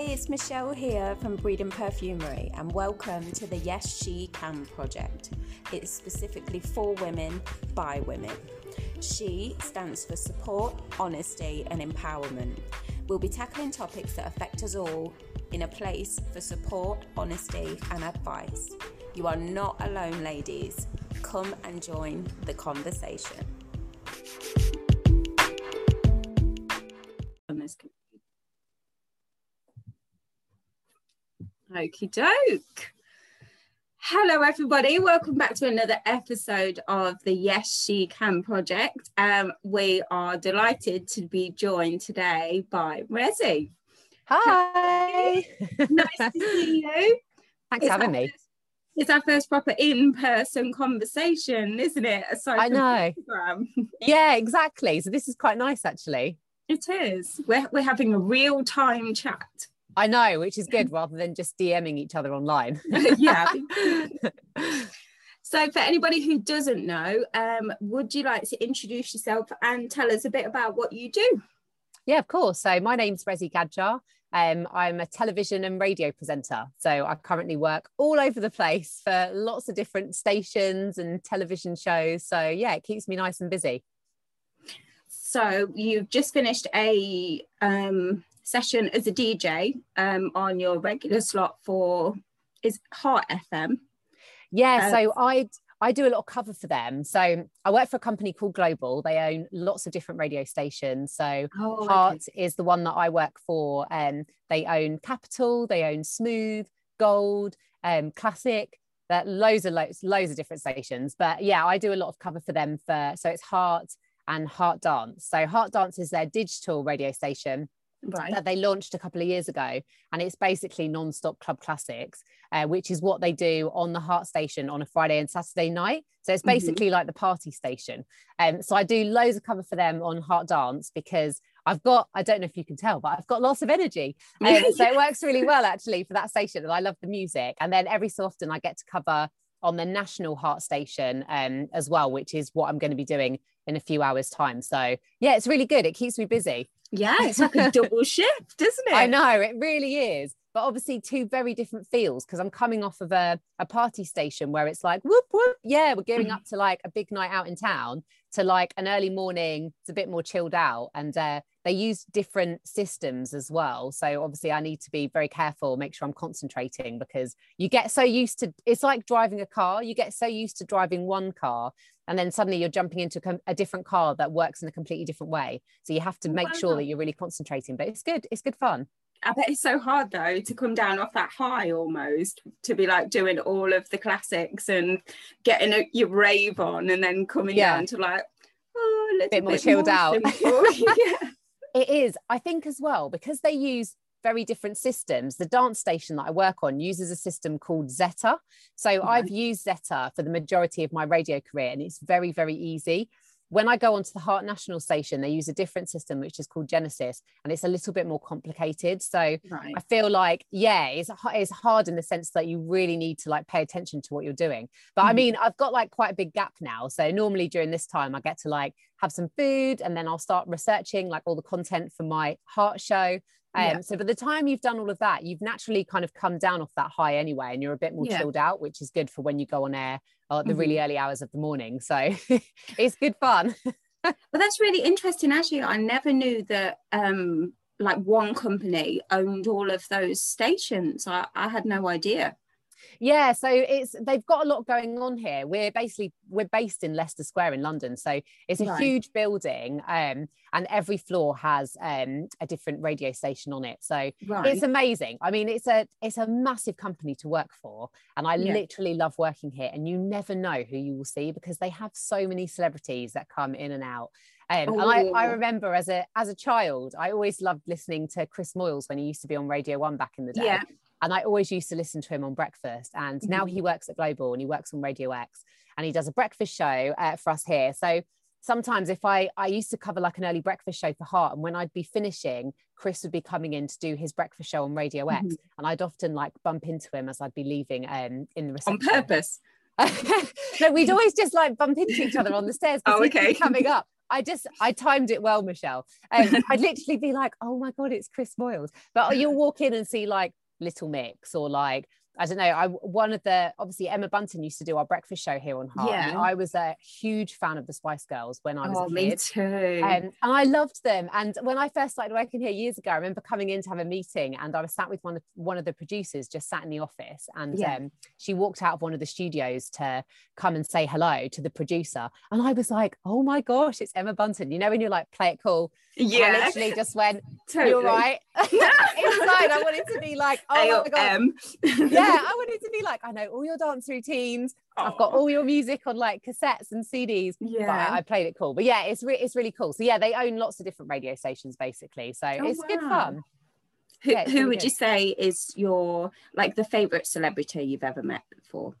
Hey, it's Michelle here from Breeding Perfumery, and welcome to the Yes She Can project. It's specifically for women by women. She stands for support, honesty, and empowerment. We'll be tackling topics that affect us all in a place for support, honesty, and advice. You are not alone, ladies. Come and join the conversation. Okie doke. Hello, everybody. Welcome back to another episode of the Yes She Can project. Um, we are delighted to be joined today by Resi. Hi. nice to see you. Thanks for having me. First, it's our first proper in-person conversation, isn't it? Aside I know. Instagram. Yeah, exactly. So this is quite nice, actually. It is. We're, we're having a real-time chat. I know, which is good rather than just DMing each other online. yeah. so, for anybody who doesn't know, um, would you like to introduce yourself and tell us a bit about what you do? Yeah, of course. So, my name's Resi Gadjar. Um, I'm a television and radio presenter. So, I currently work all over the place for lots of different stations and television shows. So, yeah, it keeps me nice and busy. So, you've just finished a um, session as a DJ um, on your regular slot for is Heart FM. Yeah, uh, so I I do a lot of cover for them. So I work for a company called Global. They own lots of different radio stations. So oh, Heart okay. is the one that I work for. And um, they own Capital, they own Smooth, Gold, um, Classic. That loads of loads, loads of different stations. But yeah, I do a lot of cover for them for so it's Heart and Heart Dance. So Heart Dance is their digital radio station right. that they launched a couple of years ago. And it's basically non-stop club classics, uh, which is what they do on the Heart Station on a Friday and Saturday night. So it's mm-hmm. basically mm-hmm. like the party station. Um, so I do loads of cover for them on Heart Dance because I've got, I don't know if you can tell, but I've got lots of energy. Um, so it works really well actually for that station. And I love the music. And then every so often I get to cover on the national heart station um, as well, which is what I'm going to be doing in a few hours' time. So yeah, it's really good. It keeps me busy. Yeah, it's like a double shift, isn't it? I know, it really is. But obviously, two very different feels because I'm coming off of a, a party station where it's like, whoop, whoop, yeah, we're going up to like a big night out in town to like an early morning, it's a bit more chilled out. And uh, they use different systems as well. So obviously, I need to be very careful, make sure I'm concentrating because you get so used to it's like driving a car, you get so used to driving one car and then suddenly you're jumping into a different car that works in a completely different way so you have to make sure that you're really concentrating but it's good it's good fun I bet it's so hard though to come down off that high almost to be like doing all of the classics and getting a, your rave on and then coming yeah. down to like oh, a little bit more chilled more out. yeah. It is. I think as well because they use very different systems. The dance station that I work on uses a system called Zetta. So mm-hmm. I've used Zetta for the majority of my radio career and it's very, very easy. When I go onto the Heart National Station, they use a different system, which is called Genesis, and it's a little bit more complicated. So right. I feel like, yeah, it's, it's hard in the sense that you really need to like pay attention to what you're doing. But mm-hmm. I mean, I've got like quite a big gap now. So normally during this time, I get to like have some food and then I'll start researching like all the content for my heart show. Um, yeah. So by the time you've done all of that, you've naturally kind of come down off that high anyway, and you're a bit more yeah. chilled out, which is good for when you go on air at the mm-hmm. really early hours of the morning. So it's good fun. but that's really interesting. Actually, I never knew that um, like one company owned all of those stations. I, I had no idea. Yeah, so it's they've got a lot going on here. We're basically we're based in Leicester Square in London, so it's a right. huge building, um, and every floor has um, a different radio station on it. So right. it's amazing. I mean, it's a it's a massive company to work for, and I yeah. literally love working here. And you never know who you will see because they have so many celebrities that come in and out. Um, oh. And I, I, oh. remember as a as a child, I always loved listening to Chris Moyles when he used to be on Radio One back in the day. Yeah. And I always used to listen to him on breakfast. And mm-hmm. now he works at Global and he works on Radio X and he does a breakfast show uh, for us here. So sometimes if I I used to cover like an early breakfast show for Heart, and when I'd be finishing, Chris would be coming in to do his breakfast show on Radio X, mm-hmm. and I'd often like bump into him as I'd be leaving um in the reception. On purpose. no, we'd always just like bump into each other on the stairs. Oh, okay. Coming up, I just I timed it well, Michelle. Um, I'd literally be like, oh my god, it's Chris Moyles. But you'll walk in and see like Little Mix or like I don't know. I one of the obviously Emma Bunton used to do our breakfast show here on Heart. Yeah. I was a huge fan of the Spice Girls when I was oh, a kid. Me too. Um, and I loved them. And when I first started working here years ago, I remember coming in to have a meeting and I was sat with one of one of the producers, just sat in the office, and yeah. um, she walked out of one of the studios to come and say hello to the producer. And I was like, oh my gosh, it's Emma Bunton. You know, when you're like, play it cool. Yeah. I literally just went, totally. you're right. Inside, I wanted to be like, oh A-O-M. my God. yeah, I wanted to be like, I know all your dance routines. I've got all your music on like cassettes and CDs. Yeah. I, I, played it cool. But yeah, it's, re- it's really cool. So yeah, they own lots of different radio stations basically. So oh, it's wow. good fun. Who, yeah, who really would good. you say is your like the favorite celebrity you've ever met before?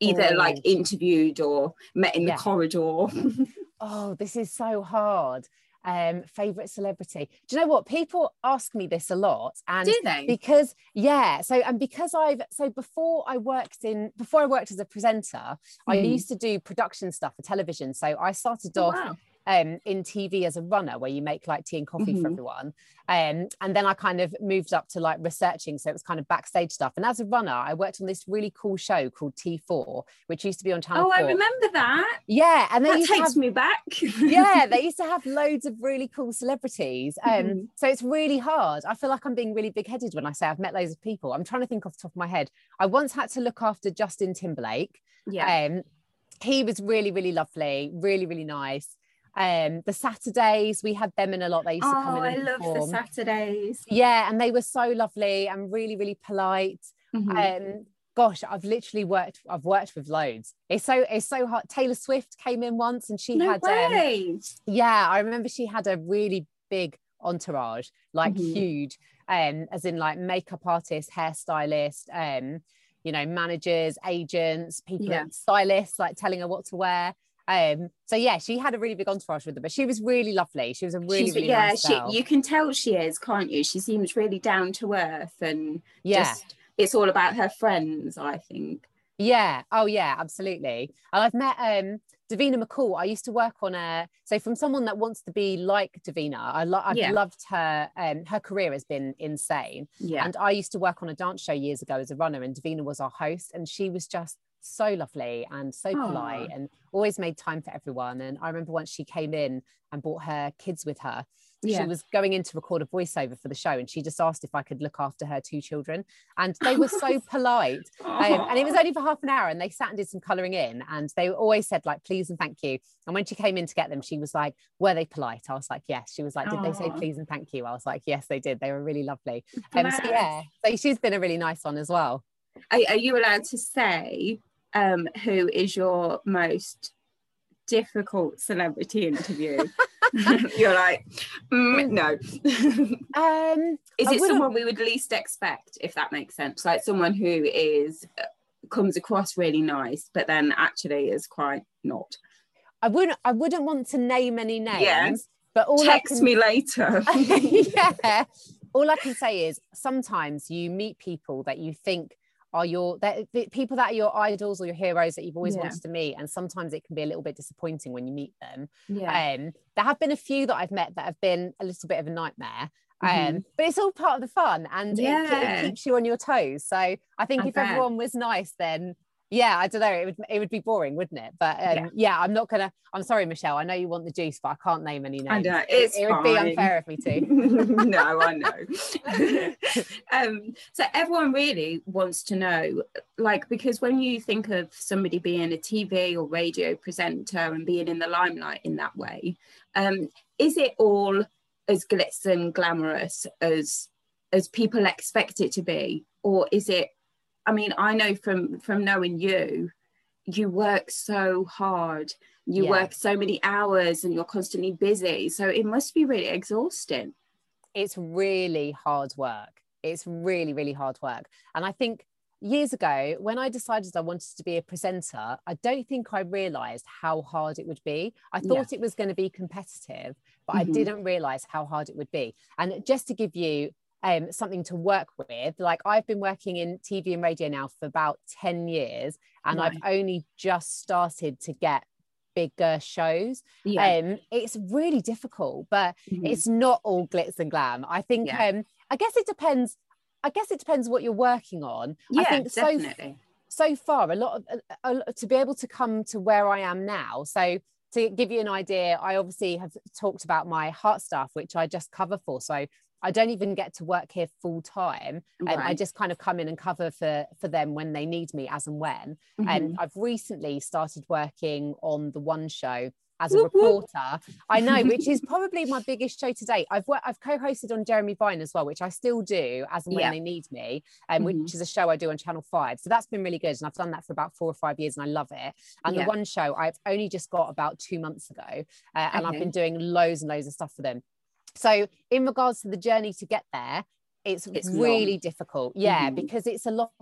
Either oh. like interviewed or met in the yeah. corridor. oh, this is so hard um, favorite celebrity. Do you know what? People ask me this a lot, and Do they? because yeah, so and because I've so before I worked in before I worked as a presenter, mm. I hmm. used to do production stuff for television. So I started oh, off. Wow um, in TV as a runner, where you make like tea and coffee mm-hmm. for everyone. Um, and then I kind of moved up to like researching, so it was kind of backstage stuff. And as a runner, I worked on this really cool show called T4, which used to be on Channel. Oh, 4. I remember that. Yeah, and that takes have, me back. yeah, they used to have loads of really cool celebrities. Um, mm-hmm. So it's really hard. I feel like I'm being really big-headed when I say I've met loads of people. I'm trying to think off the top of my head. I once had to look after Justin Timberlake. Yeah. Um, he was really, really lovely, really, really nice. Um, the Saturdays we had them in a lot. They used to come in. Oh, I love the Saturdays. Yeah, and they were so lovely and really, really polite. Mm-hmm. Um, gosh, I've literally worked. I've worked with loads. It's so it's so hard. Taylor Swift came in once, and she no had. Um, yeah, I remember she had a really big entourage, like mm-hmm. huge, um, as in like makeup artist, hairstylist, um, you know, managers, agents, people, yeah. stylists, like telling her what to wear. Um, so yeah, she had a really big entourage with her, but she was really lovely. She was a really, She's, really yeah, nice she, you can tell she is, can't you? She seems really down to earth and yeah. just it's all about her friends, I think. Yeah. Oh yeah, absolutely. And I've met um Davina McCall. I used to work on a so from someone that wants to be like Davina. I lo- I've yeah. loved her. Um, her career has been insane. Yeah. And I used to work on a dance show years ago as a runner, and Davina was our host, and she was just so lovely and so Aww. polite and always made time for everyone. And I remember once she came in and brought her kids with her. Yeah. She was going in to record a voiceover for the show and she just asked if I could look after her two children. And they were so polite. Um, and it was only for half an hour and they sat and did some colouring in. And they always said, like, please and thank you. And when she came in to get them, she was like, were they polite? I was like, yes. She was like, did Aww. they say please and thank you? I was like, yes, they did. They were really lovely. Um, so, yeah, so she's been a really nice one as well. Are, are you allowed to say um, who is your most difficult celebrity interview? You're like, mm, no. um, is it someone we would least expect, if that makes sense? Like someone who is uh, comes across really nice, but then actually is quite not. I wouldn't. I wouldn't want to name any names. Yeah. But all text can... me later. yeah. All I can say is sometimes you meet people that you think are your the people that are your idols or your heroes that you've always yeah. wanted to meet and sometimes it can be a little bit disappointing when you meet them yeah. um there have been a few that i've met that have been a little bit of a nightmare mm-hmm. um but it's all part of the fun and yeah. it, it, keeps you on your toes so i think I if bet. everyone was nice then yeah i don't know it would it would be boring wouldn't it? But um, yeah. yeah. i'm not gonna i'm sorry michelle i know you want the juice but i can't name any names. I know, it's it, it would be unfair of me to. No i know. Um so everyone really wants to know like because when you think of somebody being a tv or radio presenter and being in the limelight in that way um is it all as glitz and glamorous as as people expect it to be? Or is it I mean, I know from from knowing you, you work so hard. You yeah. work so many hours and you're constantly busy. So it must be really exhausting. It's really hard work. It's really, really hard work. And I think years ago, when I decided I wanted to be a presenter, I don't think I realized how hard it would be. I thought yeah. it was going to be competitive, but mm-hmm. I didn't realize how hard it would be. And just to give you um, something to work with. Like I've been working in TV and radio now for about 10 years, and right. I've only just started to get bigger shows. Yeah. Um, it's really difficult, but mm-hmm. it's not all glitz and glam. I think yeah. um, I guess it depends. I guess it depends what you're working on. Yeah, I think definitely. So, so far, a lot of uh, to be able to come to where I am now. So to give you an idea, I obviously have talked about my heart stuff, which I just cover for. So I don't even get to work here full time. And right. I just kind of come in and cover for for them when they need me as and when. Mm-hmm. And I've recently started working on the one show as a reporter. I know, which is probably my biggest show to date. I've worked, I've co-hosted on Jeremy Vine as well, which I still do as and when yeah. they need me, and um, mm-hmm. which is a show I do on Channel Five. So that's been really good, and I've done that for about four or five years, and I love it. And yeah. the one show I've only just got about two months ago, uh, and okay. I've been doing loads and loads of stuff for them. So, in regards to the journey to get there, it's, it's really long. difficult. Yeah, mm-hmm. because it's a lot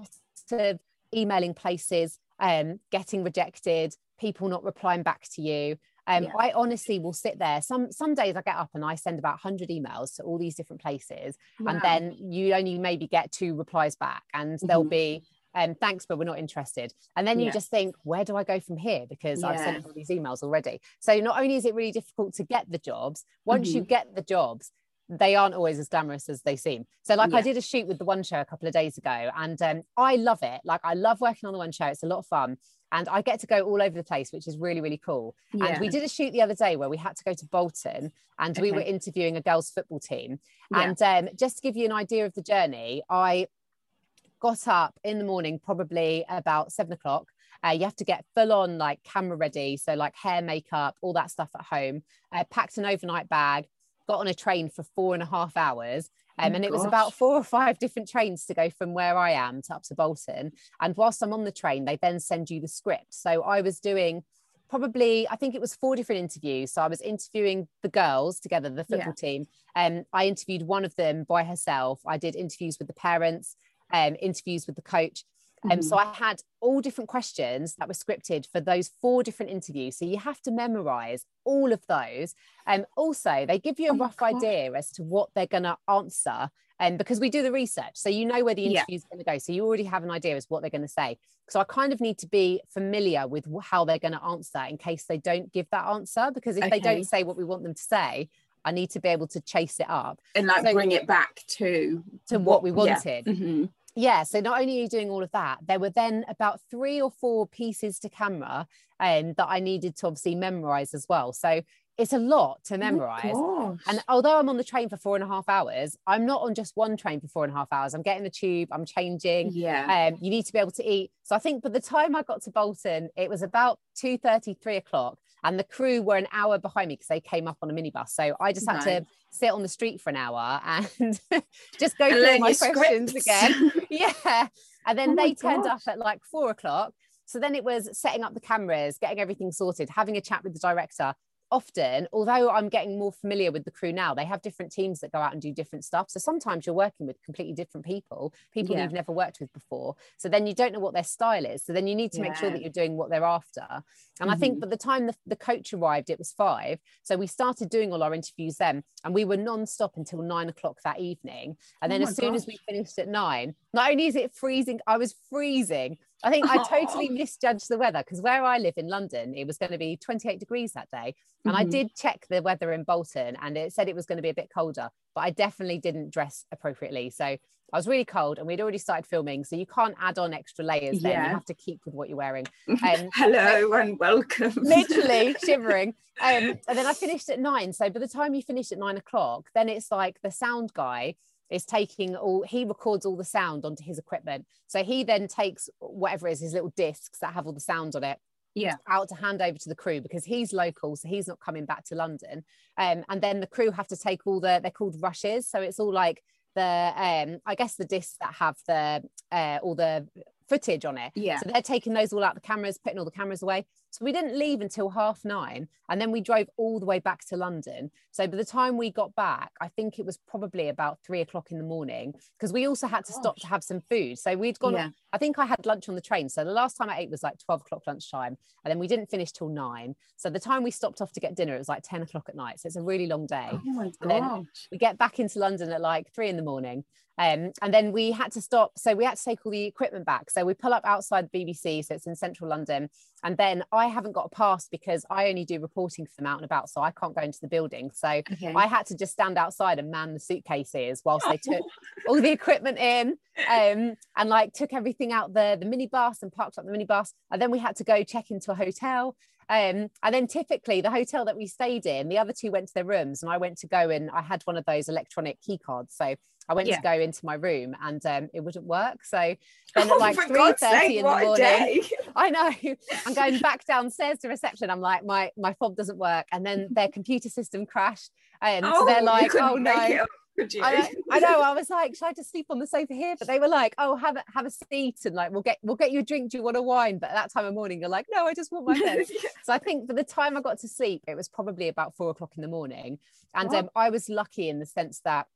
of emailing places, um, getting rejected, people not replying back to you. Um, yeah. I honestly will sit there. Some some days I get up and I send about 100 emails to all these different places, wow. and then you only maybe get two replies back, and mm-hmm. there'll be um, thanks, but we're not interested. And then you yeah. just think, where do I go from here? Because yeah. I've sent all these emails already. So not only is it really difficult to get the jobs, once mm-hmm. you get the jobs, they aren't always as glamorous as they seem. So, like, yeah. I did a shoot with the One Show a couple of days ago, and um, I love it. Like, I love working on the One Show. It's a lot of fun, and I get to go all over the place, which is really, really cool. Yeah. And we did a shoot the other day where we had to go to Bolton, and okay. we were interviewing a girls' football team. Yeah. And um, just to give you an idea of the journey, I got up in the morning, probably about seven o'clock. Uh, you have to get full on like camera ready. So, like hair, makeup, all that stuff at home. I packed an overnight bag, got on a train for four and a half hours. Um, oh and it was about four or five different trains to go from where I am to up to Bolton. And whilst I'm on the train, they then send you the script. So I was doing probably I think it was four different interviews. So I was interviewing the girls together, the football yeah. team. And um, I interviewed one of them by herself. I did interviews with the parents um, interviews with the coach. Um, mm-hmm. So I had all different questions that were scripted for those four different interviews. So you have to memorize all of those. And um, also, they give you a oh rough idea as to what they're going to answer. And um, because we do the research, so you know where the interview is yeah. going to go. So you already have an idea as what they're going to say. So I kind of need to be familiar with how they're going to answer in case they don't give that answer. Because if okay. they don't say what we want them to say, I need to be able to chase it up and like so, bring it back to to what, what we wanted. Yeah. Mm-hmm yeah, so not only are you doing all of that, there were then about three or four pieces to camera um, that I needed to obviously memorize as well. So it's a lot to oh memorize. Oh and although I'm on the train for four and a half hours, I'm not on just one train for four and a half hours. I'm getting the tube, I'm changing. Yeah. Um, you need to be able to eat. So I think by the time I got to Bolton, it was about 2 30, 3 o'clock. And the crew were an hour behind me because they came up on a minibus. So I just had nice. to sit on the street for an hour and just go through my questions again. yeah. And then oh they turned up at like four o'clock. So then it was setting up the cameras, getting everything sorted, having a chat with the director, often, although I'm getting more familiar with the crew now, they have different teams that go out and do different stuff. So sometimes you're working with completely different people, people yeah. you've never worked with before. So then you don't know what their style is. So then you need to yeah. make sure that you're doing what they're after. And mm-hmm. I think mm-hmm. by the time the, the coach arrived, it was five. So we started doing all our interviews then, and we were non-stop until nine o'clock that evening. And then oh as soon gosh. as we finished at nine, not only is it freezing, I was freezing I think I totally misjudged the weather because where I live in London, it was going to be 28 degrees that day. And mm-hmm. I did check the weather in Bolton and it said it was going to be a bit colder, but I definitely didn't dress appropriately. So I was really cold and we'd already started filming. So you can't add on extra layers then. Yeah. You have to keep with what you're wearing. Um, Hello and welcome. literally shivering. Um, and then I finished at nine. So by the time you finish at nine o'clock, then it's like the sound guy is taking all he records all the sound onto his equipment so he then takes whatever is his little discs that have all the sound on it yeah out to hand over to the crew because he's local so he's not coming back to london um, and then the crew have to take all the they're called rushes so it's all like the um i guess the discs that have the uh all the footage on it. Yeah. So they're taking those all out the cameras, putting all the cameras away. So we didn't leave until half nine. And then we drove all the way back to London. So by the time we got back, I think it was probably about three o'clock in the morning because we also had to Gosh. stop to have some food. So we'd gone, yeah. I think I had lunch on the train. So the last time I ate was like 12 o'clock lunchtime. And then we didn't finish till nine. So the time we stopped off to get dinner, it was like 10 o'clock at night. So it's a really long day. Oh my gosh. we get back into London at like three in the morning. Um, and then we had to stop. So we had to take all the equipment back. So we pull up outside the BBC. So it's in central London. And then I I haven't got a pass because I only do reporting for them out and about, so I can't go into the building. So okay. I had to just stand outside and man the suitcases whilst they took all the equipment in um, and like took everything out the the minibus and parked up the minibus. And then we had to go check into a hotel. Um, and then typically the hotel that we stayed in, the other two went to their rooms, and I went to go and I had one of those electronic key cards. So I went yeah. to go into my room and um, it wouldn't work. So then at oh, like three thirty in the morning, I know I'm going back downstairs to reception. I'm like, my my fob doesn't work. And then their computer system crashed. And oh, so they're like, oh no. I, I, know. I was like, should I just sleep on the sofa here? But they were like, oh, have a have a seat and like we'll get we'll get you a drink. Do you want a wine? But at that time of morning, you're like, no, I just want my bed. yeah. So I think for the time I got to sleep, it was probably about four o'clock in the morning. And oh. um, I was lucky in the sense that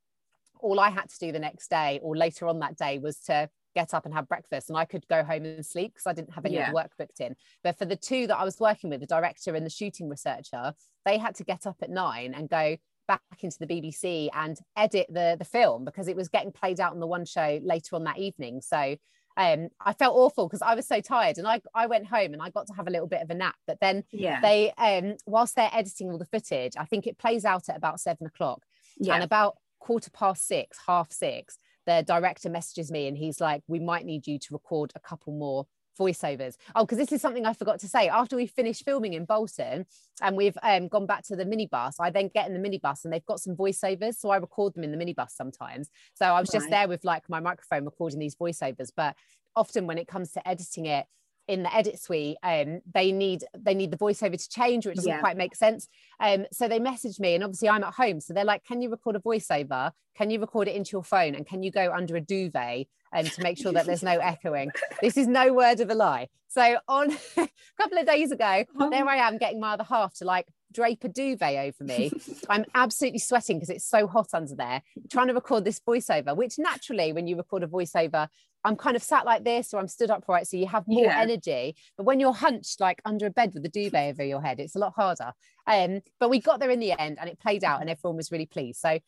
all I had to do the next day or later on that day was to get up and have breakfast and I could go home and sleep because I didn't have any yeah. work booked in. But for the two that I was working with, the director and the shooting researcher, they had to get up at nine and go back into the BBC and edit the the film because it was getting played out on the one show later on that evening. So um, I felt awful because I was so tired and I, I went home and I got to have a little bit of a nap. But then yeah. they um, whilst they're editing all the footage, I think it plays out at about seven o'clock. Yeah. And about quarter past six, half six, the director messages me and he's like, we might need you to record a couple more voiceovers. Oh, because this is something I forgot to say. After we finished filming in Bolton and we've um, gone back to the minibus, I then get in the minibus and they've got some voiceovers. So I record them in the minibus sometimes. So I was right. just there with like my microphone recording these voiceovers. But often when it comes to editing it, in the edit suite um they need they need the voiceover to change it doesn't yeah. quite make sense. Um so they messaged me and obviously I'm at home. So they're like can you record a voiceover? Can you record it into your phone? And can you go under a duvet um, to make sure that there's no echoing? This is no word of a lie. So on a couple of days ago there I am getting my other half to like drape a duvet over me. I'm absolutely sweating because it's so hot under there, trying to record this voiceover, which naturally, when you record a voiceover, I'm kind of sat like this or I'm stood upright. So you have more yeah. energy. But when you're hunched like under a bed with a duvet over your head, it's a lot harder. Um, but we got there in the end and it played out and everyone was really pleased. So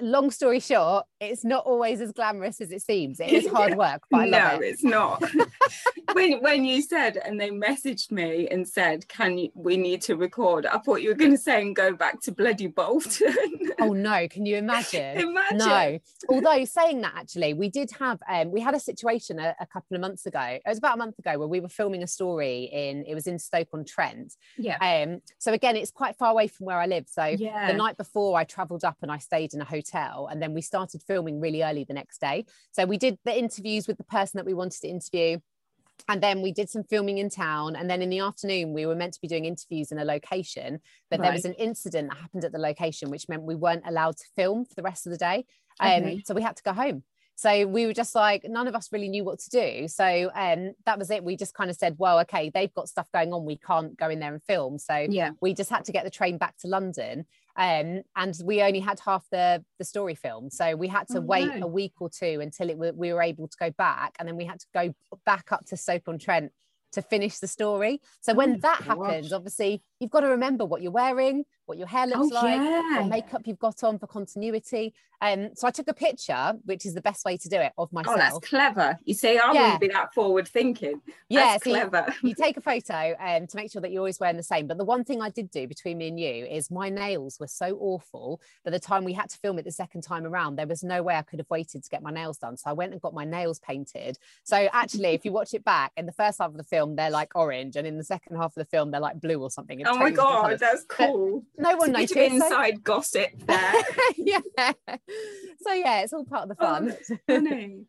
long story short, it's not always as glamorous as it seems. It is hard work, but no, it. it's not. when when you said and they messaged me and said, "Can you? We need to record." I thought you were going to say and go back to bloody Bolton. oh no! Can you imagine? imagine. No. Although saying that, actually, we did have um, we had a situation a, a, couple of months ago. It was about a month ago where we were filming a story in it was in Stoke on Trent. Yeah. Um. So again, it's quite far away from where I live. So yeah. the night before, I travelled up and I stayed in a hotel, and then we started filming really early the next day. So we did the interviews with the person that we wanted to interview and then we did some filming in town and then in the afternoon we were meant to be doing interviews in a location but right. there was an incident that happened at the location which meant we weren't allowed to film for the rest of the day um, okay. so we had to go home so we were just like, none of us really knew what to do. So um, that was it. We just kind of said, well, okay, they've got stuff going on. We can't go in there and film. So yeah, we just had to get the train back to London. Um, and we only had half the the story film, so we had to oh, wait no. a week or two until it we were able to go back, and then we had to go back up to Stoke on Trent to finish the story. So when oh, that gosh. happens, obviously you've got to remember what you're wearing, what your hair looks oh, like, yeah. what makeup you've got on for continuity. Um, so I took a picture, which is the best way to do it, of myself. Oh, that's clever. You see, I yeah. wouldn't be that forward thinking. Yeah, so clever. You, you, take a photo um, to make sure that you're always wearing the same. But the one thing I did do between me and you is my nails were so awful. By the time we had to film it the second time around, there was no way I could have waited to get my nails done. So I went and got my nails painted. So actually, if you watch it back, in the first half of the film, they're like orange, and in the second half of the film, they're like blue or something. oh my god, that's cool. But no one knows. Inside so... gossip there. yeah. So yeah, it's all part of the fun. Oh,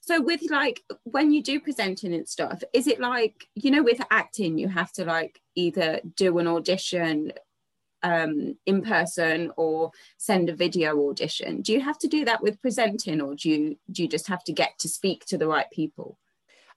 so with like when you do presenting and stuff, is it like you know with acting you have to like either do an audition um, in person or send a video audition? Do you have to do that with presenting, or do you do you just have to get to speak to the right people?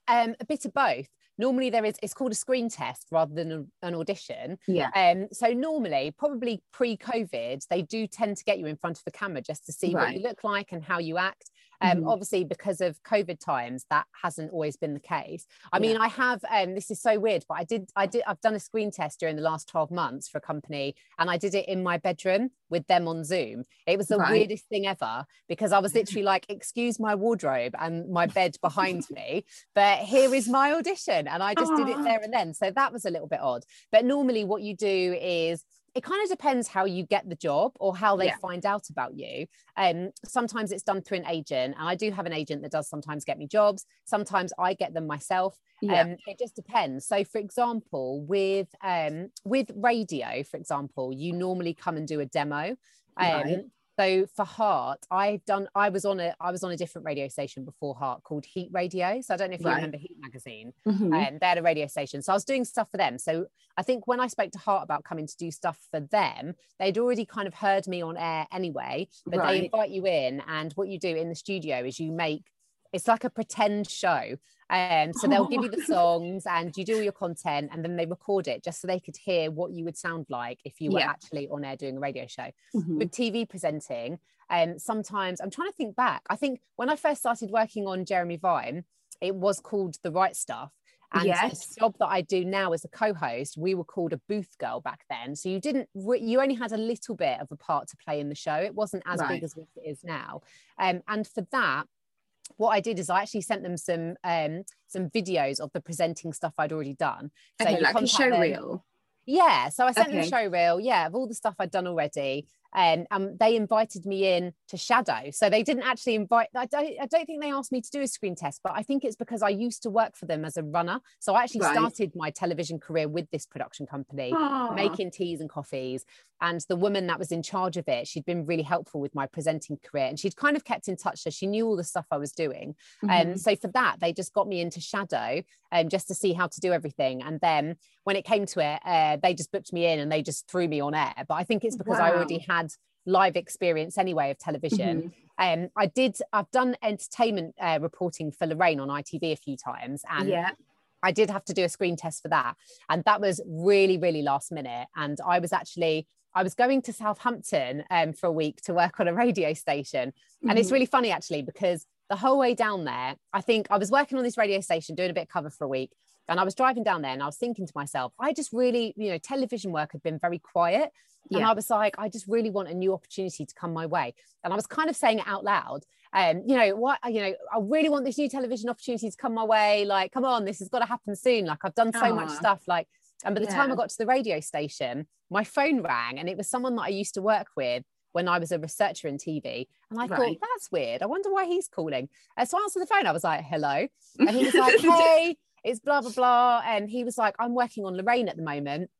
Um, a bit of both normally there is it's called a screen test rather than a, an audition. Yeah. Um so normally probably pre-covid they do tend to get you in front of the camera just to see right. what you look like and how you act Um, mm-hmm. Obviously, because of COVID times, that hasn't always been the case. I yeah. mean, I have, um, this is so weird, but I did, I did, I've done a screen test during the last 12 months for a company and I did it in my bedroom with them on Zoom. It was the right. weirdest thing ever because I was literally like, excuse my wardrobe and my bed behind me, but here is my audition. And I just Aww. did it there and then. So that was a little bit odd. But normally, what you do is, it kind of depends how you get the job or how they yeah. find out about you. Um, sometimes it's done through an agent, and I do have an agent that does sometimes get me jobs. Sometimes I get them myself. Yeah. Um, it just depends. So, for example, with um, with radio, for example, you normally come and do a demo. Um, right. So for Heart, I've done. I was on a. I was on a different radio station before Heart called Heat Radio. So I don't know if you right. remember Heat magazine. Mm-hmm. Um, they had a radio station, so I was doing stuff for them. So I think when I spoke to Heart about coming to do stuff for them, they'd already kind of heard me on air anyway. But right. they invite you in, and what you do in the studio is you make it's like a pretend show. Um, so they'll give you the songs and you do all your content and then they record it just so they could hear what you would sound like if you were yeah. actually on air doing a radio show. Mm-hmm. With TV presenting, um, sometimes I'm trying to think back. I think when I first started working on Jeremy Vine, it was called The Right Stuff. And yes. the job that I do now as a co-host, we were called a booth girl back then. So you didn't, you only had a little bit of a part to play in the show. It wasn't as right. big as it is now. Um, and for that, what I did is I actually sent them some um, some videos of the presenting stuff I'd already done. So okay, like a show them. reel. Yeah, so I sent okay. them a show reel, yeah, of all the stuff I'd done already and um, they invited me in to shadow. So they didn't actually invite. I don't. I don't think they asked me to do a screen test, but I think it's because I used to work for them as a runner. So I actually right. started my television career with this production company, Aww. making teas and coffees. And the woman that was in charge of it, she'd been really helpful with my presenting career, and she'd kind of kept in touch. So she knew all the stuff I was doing. And mm-hmm. um, so for that, they just got me into shadow, um, just to see how to do everything. And then when it came to it, uh, they just booked me in and they just threw me on air. But I think it's because wow. I already had had live experience anyway of television. Mm-hmm. Um, I did, I've done entertainment uh, reporting for Lorraine on ITV a few times. And yeah. I did have to do a screen test for that. And that was really, really last minute. And I was actually, I was going to Southampton um, for a week to work on a radio station. Mm-hmm. And it's mm-hmm. really funny actually, because the whole way down there, I think I was working on this radio station, doing a bit of cover for a week. And I was driving down there and I was thinking to myself, I just really, you know, television work had been very quiet. And yeah. I was like, I just really want a new opportunity to come my way. And I was kind of saying it out loud. And, um, you know, what, you know, I really want this new television opportunity to come my way. Like, come on, this has got to happen soon. Like, I've done so Aww. much stuff. Like, and by the yeah. time I got to the radio station, my phone rang and it was someone that I used to work with when I was a researcher in TV. And I right. thought, that's weird. I wonder why he's calling. And so I answered the phone. I was like, hello. And he was like, hey, it's blah, blah, blah. And he was like, I'm working on Lorraine at the moment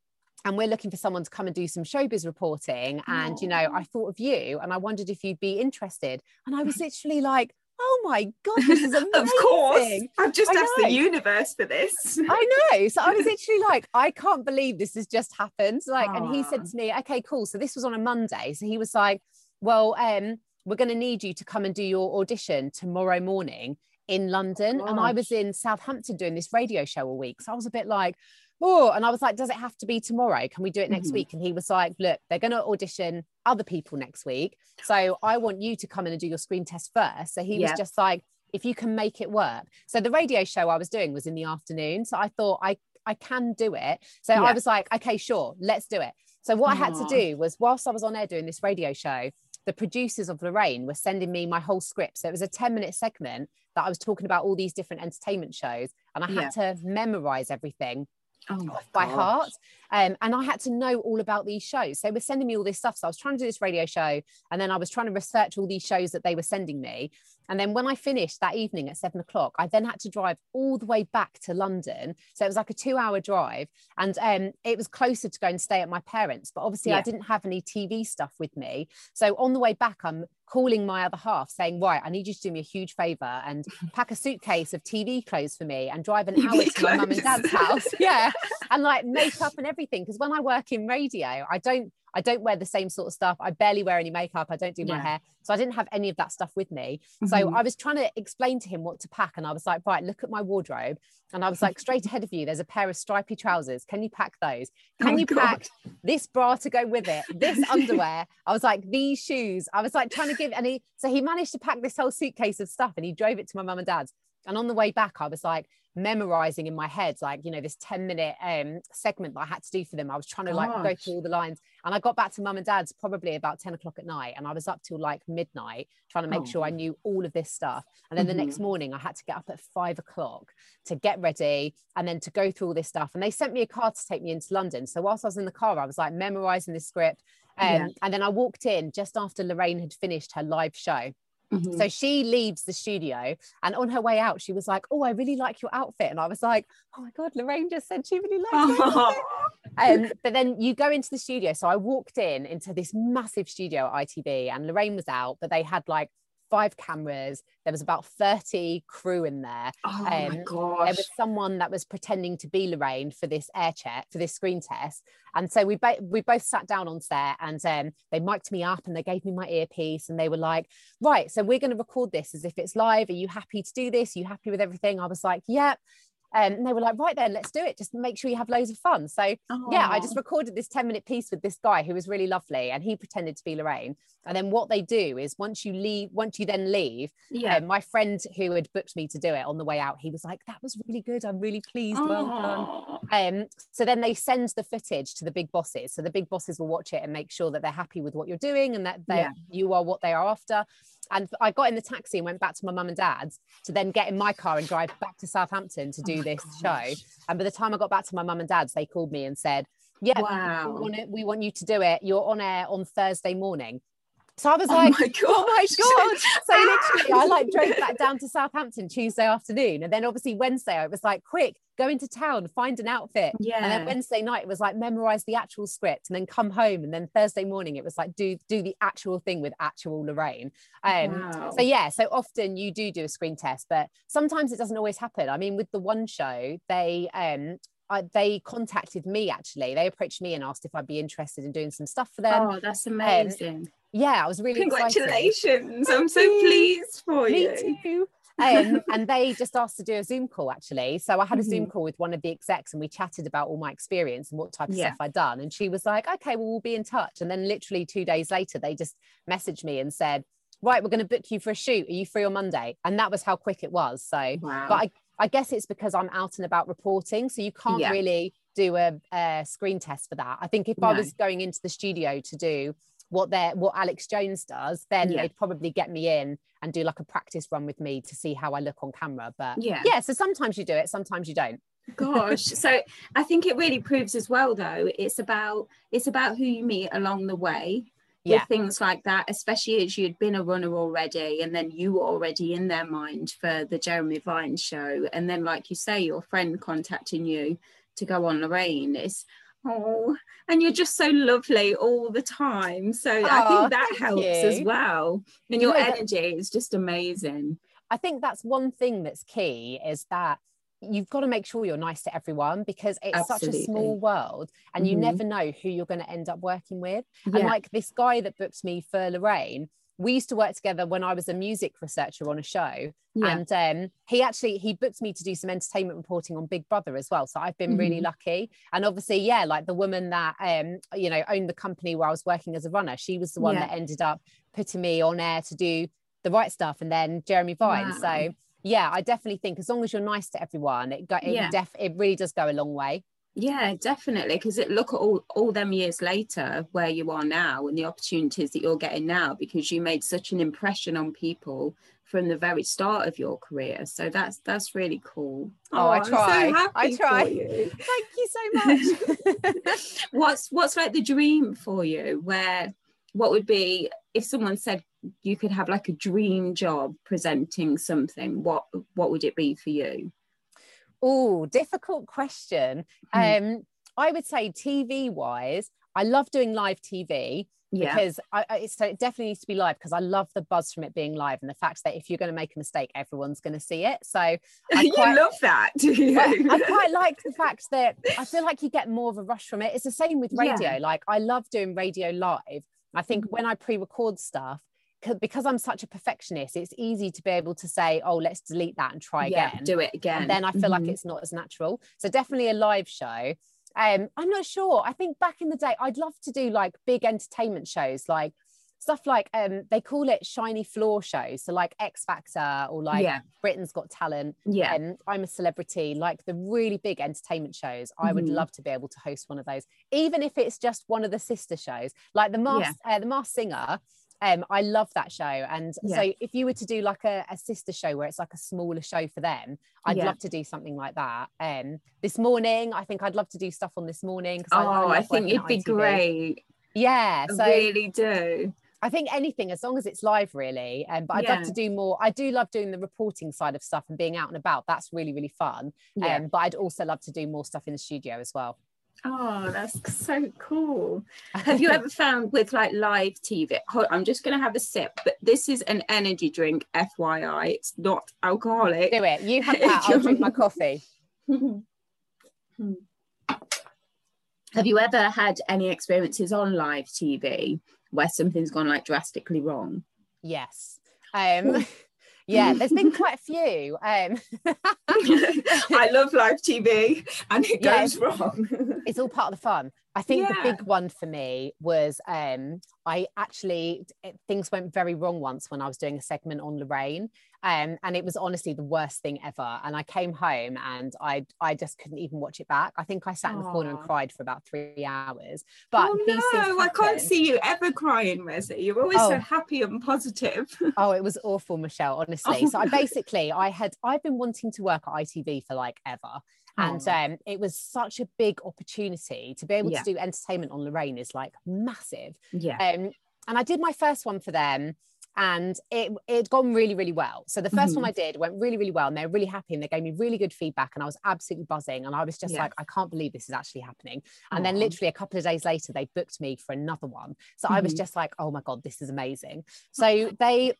and we're looking for someone to come and do some showbiz reporting. And Aww. you know i thought of you and i wondered if you'd be interested. And i was literally like oh my god this is amazing of course. i've just I asked know. the universe for this. I know. So i was literally like i can't believe this has just happened. Like Aww. and he said to me okay cool. So this was on a monday. So he was like well um we're going to need you to come and do your audition tomorrow morning in london and i was in southampton doing this radio show all week so i was a bit like oh, and I was like, does it have to be tomorrow? Can we do it next mm-hmm. week? And he was like, look, they're going to audition other people next week. So I want you to come in and do your screen test first. So he yeah. was just like, if you can make it work. So the radio show I was doing was in the afternoon. So I thought I, I can do it. So yeah. I was like, okay, sure, let's do it. So what Aww. I had to do was whilst I was on air doing this radio show, the producers of Lorraine were sending me my whole script. So it was a 10 minute segment that I was talking about all these different entertainment shows. And I had yeah. to memorize everything oh by gosh. heart. Um, and I had to know all about these shows. So they were sending me all this stuff. So I was trying to do this radio show, and then I was trying to research all these shows that they were sending me. And then when I finished that evening at seven o'clock, I then had to drive all the way back to London. So it was like a two hour drive. And um, it was closer to go and stay at my parents. But obviously, yeah. I didn't have any TV stuff with me. So on the way back, I'm calling my other half saying, Right, I need you to do me a huge favor and pack a suitcase of TV clothes for me and drive an hour to my mum and dad's house. Yeah. And like makeup and everything. Because when I work in radio, I don't I don't wear the same sort of stuff. I barely wear any makeup. I don't do my yeah. hair. So I didn't have any of that stuff with me. Mm-hmm. So I was trying to explain to him what to pack. And I was like, right, look at my wardrobe. And I was like, straight ahead of you, there's a pair of stripy trousers. Can you pack those? Can oh you God. pack this bra to go with it? This underwear? I was like, these shoes. I was like trying to give, and he, so he managed to pack this whole suitcase of stuff and he drove it to my mum and dad's. And on the way back, I was like memorizing in my head, like, you know, this 10 minute um, segment that I had to do for them. I was trying to like Gosh. go through all the lines. And I got back to mum and dad's probably about 10 o'clock at night. And I was up till like midnight trying to make oh. sure I oh. knew all of this stuff. And then mm-hmm. the next mm-hmm. morning, I had to get up at five o'clock to get ready and then to go through all this stuff. And they sent me a car to take me into London. So whilst I was in the car, I was like memorizing this script. Um, yeah. And then I walked in just after Lorraine had finished her live show. Mm-hmm. So she leaves the studio, and on her way out, she was like, "Oh, I really like your outfit," and I was like, "Oh my god, Lorraine just said she really likes oh. um, but then you go into the studio. So I walked in into this massive studio at ITV, and Lorraine was out, but they had like five cameras. There was about 30 crew in there. Oh um, my gosh. There was someone that was pretending to be Lorraine for this air check, for this screen test. And so we, ba- we both sat down on set and um, they mic'd me up and they gave me my earpiece and they were like, right, so we're going to record this as if it's live. Are you happy to do this? Are you happy with everything? I was like, yep. Yeah. Um, and they were like, right then, let's do it. Just make sure you have loads of fun. So Aww. yeah, I just recorded this 10 minute piece with this guy who was really lovely and he pretended to be Lorraine. And then what they do is once you leave, once you then leave, yeah. Um, my friend who had booked me to do it on the way out, he was like, that was really good. I'm really pleased. Aww. Well done. Um, so then they send the footage to the big bosses. So the big bosses will watch it and make sure that they're happy with what you're doing and that yeah. you are what they are after. And I got in the taxi and went back to my mum and dad's to then get in my car and drive back to Southampton to oh do oh this gosh. show. And by the time I got back to my mum and dad's, they called me and said, Yeah, wow. we, want it, we want you to do it. You're on air on Thursday morning. So I was oh like, my oh my God. So literally, I like drove back down to Southampton Tuesday afternoon. And then obviously Wednesday, I was like, quick, go into town, find an outfit. Yeah. And then Wednesday night, it was like memorize the actual script and then come home. And then Thursday morning, it was like do do the actual thing with actual Lorraine. Um, wow. So yeah, so often you do do a screen test, but sometimes it doesn't always happen. I mean, with the one show, they um I, they contacted me actually. They approached me and asked if I'd be interested in doing some stuff for them. Oh, that's um, amazing. Um, yeah, I was really congratulations. I'm so pleased for me you. Too. um, and they just asked to do a Zoom call actually. So I had a mm-hmm. Zoom call with one of the execs and we chatted about all my experience and what type of yeah. stuff I'd done. And she was like, okay, well, we'll be in touch. And then literally two days later, they just messaged me and said, right, we're going to book you for a shoot. Are you free on Monday? And that was how quick it was. So, wow. but I, I guess it's because I'm out and about reporting. So you can't yeah. really do a, a, screen test for that. I think if no. I was going into the studio to do what they're what Alex Jones does, then yeah. they'd probably get me in and do like a practice run with me to see how I look on camera. But yeah, yeah. So sometimes you do it, sometimes you don't. Gosh, so I think it really proves as well, though. It's about it's about who you meet along the way. Yeah. With things like that, especially as you'd been a runner already, and then you were already in their mind for the Jeremy Vine show, and then, like you say, your friend contacting you to go on Lorraine. is, oh and you're just so lovely all the time so oh, i think that helps you. as well and your energy is just amazing i think that's one thing that's key is that you've got to make sure you're nice to everyone because it's Absolutely. such a small world and mm-hmm. you never know who you're going to end up working with yeah. and like this guy that booked me for lorraine we used to work together when I was a music researcher on a show. Yeah. And um, he actually he booked me to do some entertainment reporting on Big Brother as well. So I've been mm-hmm. really lucky. And obviously, yeah, like the woman that um, you know owned the company where I was working as a runner, she was the one yeah. that ended up putting me on air to do the right stuff, and then Jeremy Vine. Wow. So yeah, I definitely think as long as you're nice to everyone, it it yeah. def it really does go a long way. Yeah, definitely. Because it look at all all them years later where you are now and the opportunities that you're getting now because you made such an impression on people from the very start of your career. So that's that's really cool. Oh, oh I try. So I try. You. Thank you so much. what's what's like the dream for you? Where what would be if someone said you could have like a dream job presenting something? What what would it be for you? Oh, difficult question. Mm. Um, I would say TV wise, I love doing live TV. yeah. because I, I, so it definitely needs to be live because I love the buzz from it being live and the fact that if you're going to make a mistake, everyone's going to see it. So I you quite, love that. I, I, quite like the fact that I feel like you get more of a rush from it. It's the same with radio. Yeah. Like I love doing radio live. I think mm-hmm. when I pre-record stuff, because I'm such a perfectionist, it's easy to be able to say, "Oh, let's delete that and try yeah, again." Do it again. And then I feel mm-hmm. like it's not as natural. So definitely a live show. Um, I'm not sure. I think back in the day, I'd love to do like big entertainment shows, like stuff like um, they call it shiny floor shows. So like X Factor or like yeah. Britain's Got Talent. Yeah. Um, I'm a celebrity, like the really big entertainment shows. Mm-hmm. I would mm-hmm. love to be able to host one of those, even if it's just one of the sister shows, like the Mask, yeah. uh, the Mask Singer um, I love that show. And yeah. so if you were to do like a, a, sister show where it's like a smaller show for them, I'd yeah. love to do something like that. Um, this morning, I think I'd love to do stuff on this morning. Oh, I, I, I think it'd be great. Yeah. So I really do. I think anything as long as it's live, really. Um, but I'd yeah. love to do more. I do love doing the reporting side of stuff and being out and about. That's really, really fun. Yeah. Um, but I'd also love to do more stuff in the studio as well. Oh, that's so cool. Have you ever found with like live TV? I'm just going to have a sip, but this is an energy drink, FYI. It's not alcoholic. Do it. You have that. I'll drink my coffee. have you ever had any experiences on live TV where something's gone like drastically wrong? Yes. Um, yeah, there's been quite a few. Um, I love live TV and it yeah, goes wrong. It's all part of the fun. I think yeah. the big one for me was um, I actually it, things went very wrong once when I was doing a segment on Lorraine, um, and it was honestly the worst thing ever. And I came home and I I just couldn't even watch it back. I think I sat in the corner and cried for about three hours. But oh, no, I can't see you ever crying, Resi. You're always oh. so happy and positive. oh, it was awful, Michelle. Honestly, oh. so I basically I had I've been wanting to work at ITV for like ever and oh. um, it was such a big opportunity to be able yeah. to do entertainment on Lorraine is like massive. Yeah. Um, and I did my first one for them and it it gone really really well so the 1st mm-hmm. one i did went really really well and they were really happy and they gave me really good feedback and i was absolutely buzzing and i was just yeah. like i can't believe this is actually happening and then literally a couple of days later they booked me for another one so mm-hmm. i was mm-hmm. just like oh my god this is amazing so they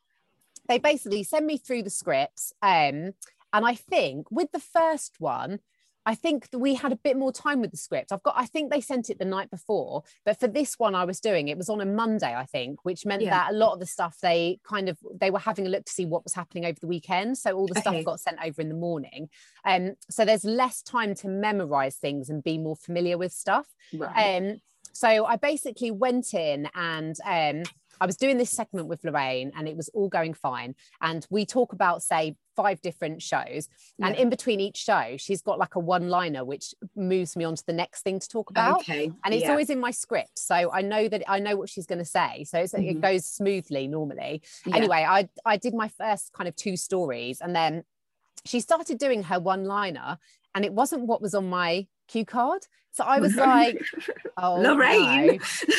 they basically send me through the scripts um and i think with the first one I think that we had a bit more time with the script. I've got, I think they sent it the night before, but for this one I was doing, it was on a Monday, I think, which meant yeah. that a lot of the stuff they kind of they were having a look to see what was happening over the weekend. So all the stuff got sent over in the morning. Um, so there's less time to memorize things and be more familiar with stuff. Right. Um, so I basically went in and um, I was doing this segment with Lorraine and it was all going fine. And we talk about, say, five different shows. Yeah. And in between each show, she's got like a one liner which moves me on to the next thing to talk about. Okay. And it's yeah. always in my script. So I know that I know what she's going to say. So mm-hmm. it goes smoothly normally. Yeah. Anyway, I, I did my first kind of two stories and then she started doing her one liner and it wasn't what was on my cue card. So I was like, oh, Lorraine.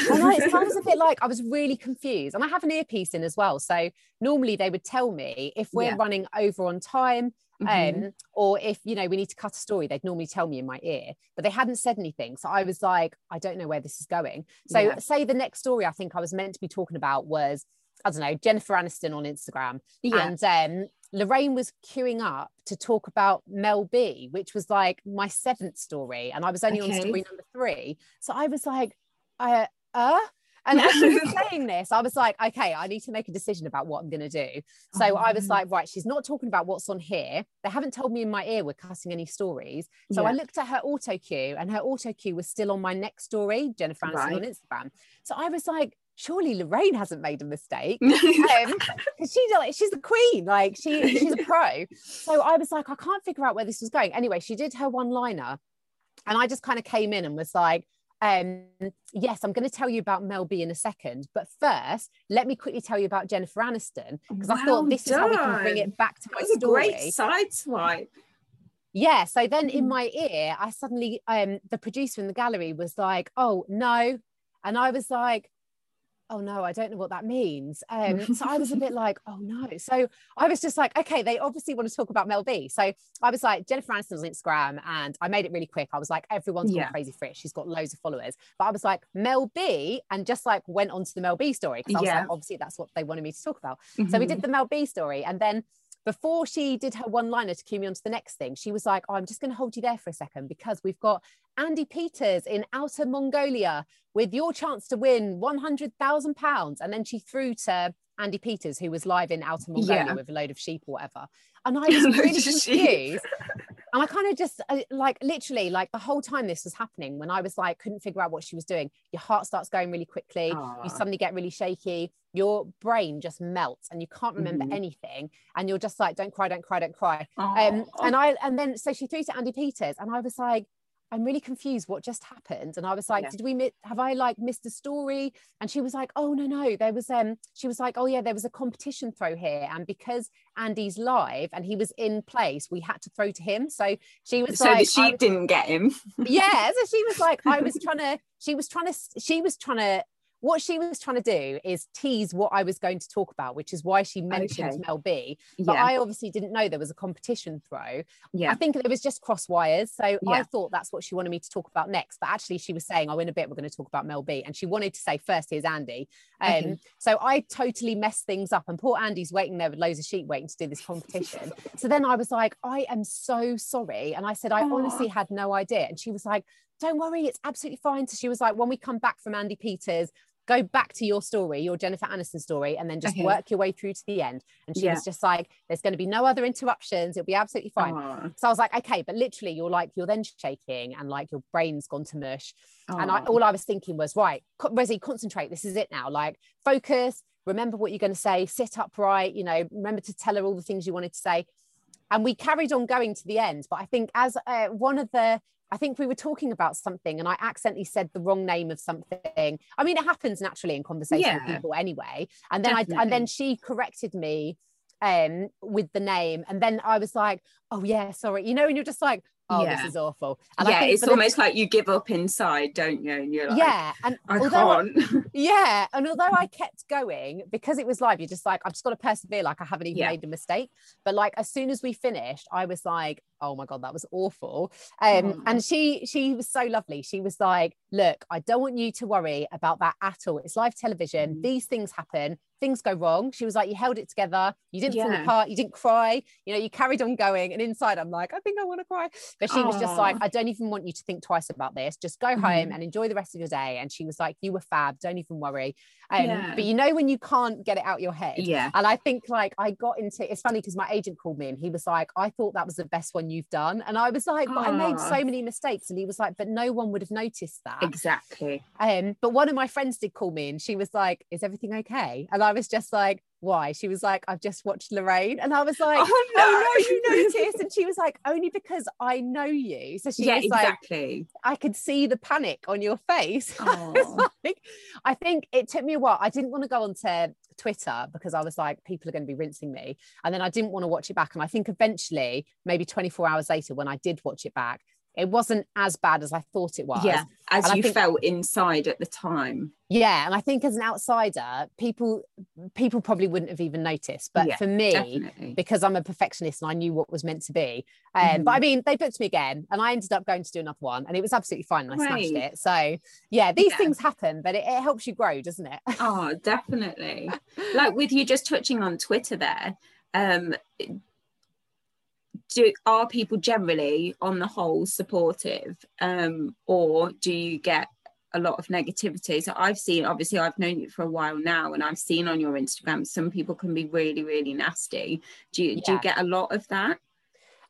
No. And I, it sounds a bit like I was really confused. And I have an earpiece in as well. So normally they would tell me if we're yeah. running over on time. Mm-hmm. Um, or if you know we need to cut a story, they'd normally tell me in my ear, but they hadn't said anything. So I was like, I don't know where this is going. So yeah. say the next story I think I was meant to be talking about was I don't know, Jennifer Aniston on Instagram. Yeah. And um, Lorraine was queuing up to talk about Mel B, which was like my seventh story, and I was only okay. on story number three. So I was like, I, uh? And as she was saying this, I was like, okay, I need to make a decision about what I'm going to do. So oh, I was like, right, she's not talking about what's on here. They haven't told me in my ear we're cutting any stories. So yeah. I looked at her auto cue, and her auto cue was still on my next story, Jennifer Aniston right. on Instagram. So I was like, surely Lorraine hasn't made a mistake. Um, she's like, she's the queen, like she, she's a pro. So I was like, I can't figure out where this was going. Anyway, she did her one liner, and I just kind of came in and was like, um, yes, I'm going to tell you about Mel B in a second, but first, let me quickly tell you about Jennifer Aniston because well I thought this done. is how we can bring it back to my That's story. A great side swipe. Yeah. So then in mm. my ear, I suddenly, um, the producer in the gallery was like, "Oh no," and I was like, oh no, I don't know what that means. Um, so I was a bit like, oh no. So I was just like, okay, they obviously want to talk about Mel B. So I was like, Jennifer Aniston's Instagram, and I made it really quick. I was like, everyone's yeah. gone crazy for it. She's got loads of followers. But I was like, Mel B, and just like went on to the Mel B story because I was yeah. like, obviously that's what they wanted me to talk about. Mm-hmm. So we did mm-hmm. the Mel B story, and then before she did her one liner to cue me on to the next thing, she was like, oh, I'm just going to hold you there for a second because we've got Andy Peters in Outer Mongolia with your chance to win £100,000. And then she threw to Andy Peters, who was live in Outer Mongolia yeah. with a load of sheep or whatever. And I was really confused. And I kind of just uh, like literally like the whole time this was happening when I was like couldn't figure out what she was doing your heart starts going really quickly Aww. you suddenly get really shaky your brain just melts and you can't remember mm-hmm. anything and you're just like don't cry don't cry don't cry um, and I and then so she threw to Andy Peters and I was like I'm really confused what just happened. And I was like, yeah. did we miss, have I like missed a story? And she was like, oh no, no, there was um she was like, oh yeah, there was a competition throw here. And because Andy's live and he was in place, we had to throw to him. So she was so like she didn't get him. yeah. So she was like, I was trying to, she was trying to, she was trying to what she was trying to do is tease what I was going to talk about, which is why she mentioned okay. Mel B. But yeah. I obviously didn't know there was a competition throw. Yeah. I think it was just cross wires. So yeah. I thought that's what she wanted me to talk about next. But actually, she was saying, oh, in a bit, we're going to talk about Mel B. And she wanted to say, first, here's Andy. Um, okay. So I totally messed things up. And poor Andy's waiting there with loads of sheep waiting to do this competition. so then I was like, I am so sorry. And I said, I Aww. honestly had no idea. And she was like, don't worry, it's absolutely fine. So she was like, when we come back from Andy Peters, go back to your story, your Jennifer Aniston story, and then just okay. work your way through to the end. And she yeah. was just like, there's going to be no other interruptions. It'll be absolutely fine. Aww. So I was like, okay, but literally you're like, you're then shaking and like your brain's gone to mush. Aww. And I, all I was thinking was, right, Resi, concentrate. This is it now. Like focus, remember what you're going to say, sit upright, you know, remember to tell her all the things you wanted to say. And we carried on going to the end. But I think as uh, one of the I think we were talking about something and I accidentally said the wrong name of something. I mean, it happens naturally in conversation yeah, with people anyway. And then definitely. I and then she corrected me um with the name. And then I was like, oh yeah, sorry. You know, and you're just like, oh, yeah. this is awful. And yeah, it's almost like you give up inside, don't you? And you're like, yeah, and I can't. yeah, and although I kept going because it was live, you're just like, I've just got to persevere. Like I haven't even yeah. made a mistake. But like as soon as we finished, I was like, oh my god, that was awful. Um, oh. and she she was so lovely. She was like, look, I don't want you to worry about that at all. It's live television. Mm. These things happen things go wrong. She was like, you held it together, you didn't yeah. fall apart, you didn't cry, you know, you carried on going. And inside, I'm like, I think I want to cry. But she Aww. was just like, I don't even want you to think twice about this. Just go mm-hmm. home and enjoy the rest of your day. And she was like, you were fab, don't even worry. Um, yeah. But you know, when you can't get it out your head. Yeah. And I think like I got into it's funny because my agent called me and he was like, I thought that was the best one you've done. And I was like, but I made so many mistakes. And he was like, but no one would have noticed that. Exactly. Um, but one of my friends did call me and she was like, Is everything okay? And I was just like, why? She was like, I've just watched Lorraine. And I was oh, like, Oh no, oh, no you noticed. And she was like, Only because I know you. So she yeah, was exactly. like, I could see the panic on your face. I, like, I think it took me a while. I didn't want to go onto Twitter because I was like, people are going to be rinsing me. And then I didn't want to watch it back. And I think eventually, maybe 24 hours later, when I did watch it back, it wasn't as bad as I thought it was. Yeah, as and you think, felt inside at the time. Yeah, and I think as an outsider, people people probably wouldn't have even noticed. But yeah, for me, definitely. because I'm a perfectionist and I knew what was meant to be. Um, mm-hmm. But I mean, they booked me again, and I ended up going to do another one, and it was absolutely fine. And I right. smashed it. So yeah, these yeah. things happen, but it, it helps you grow, doesn't it? Oh, definitely. like with you just touching on Twitter there. Um, do are people generally on the whole supportive um, or do you get a lot of negativity so i've seen obviously i've known you for a while now and i've seen on your instagram some people can be really really nasty do you, yeah. do you get a lot of that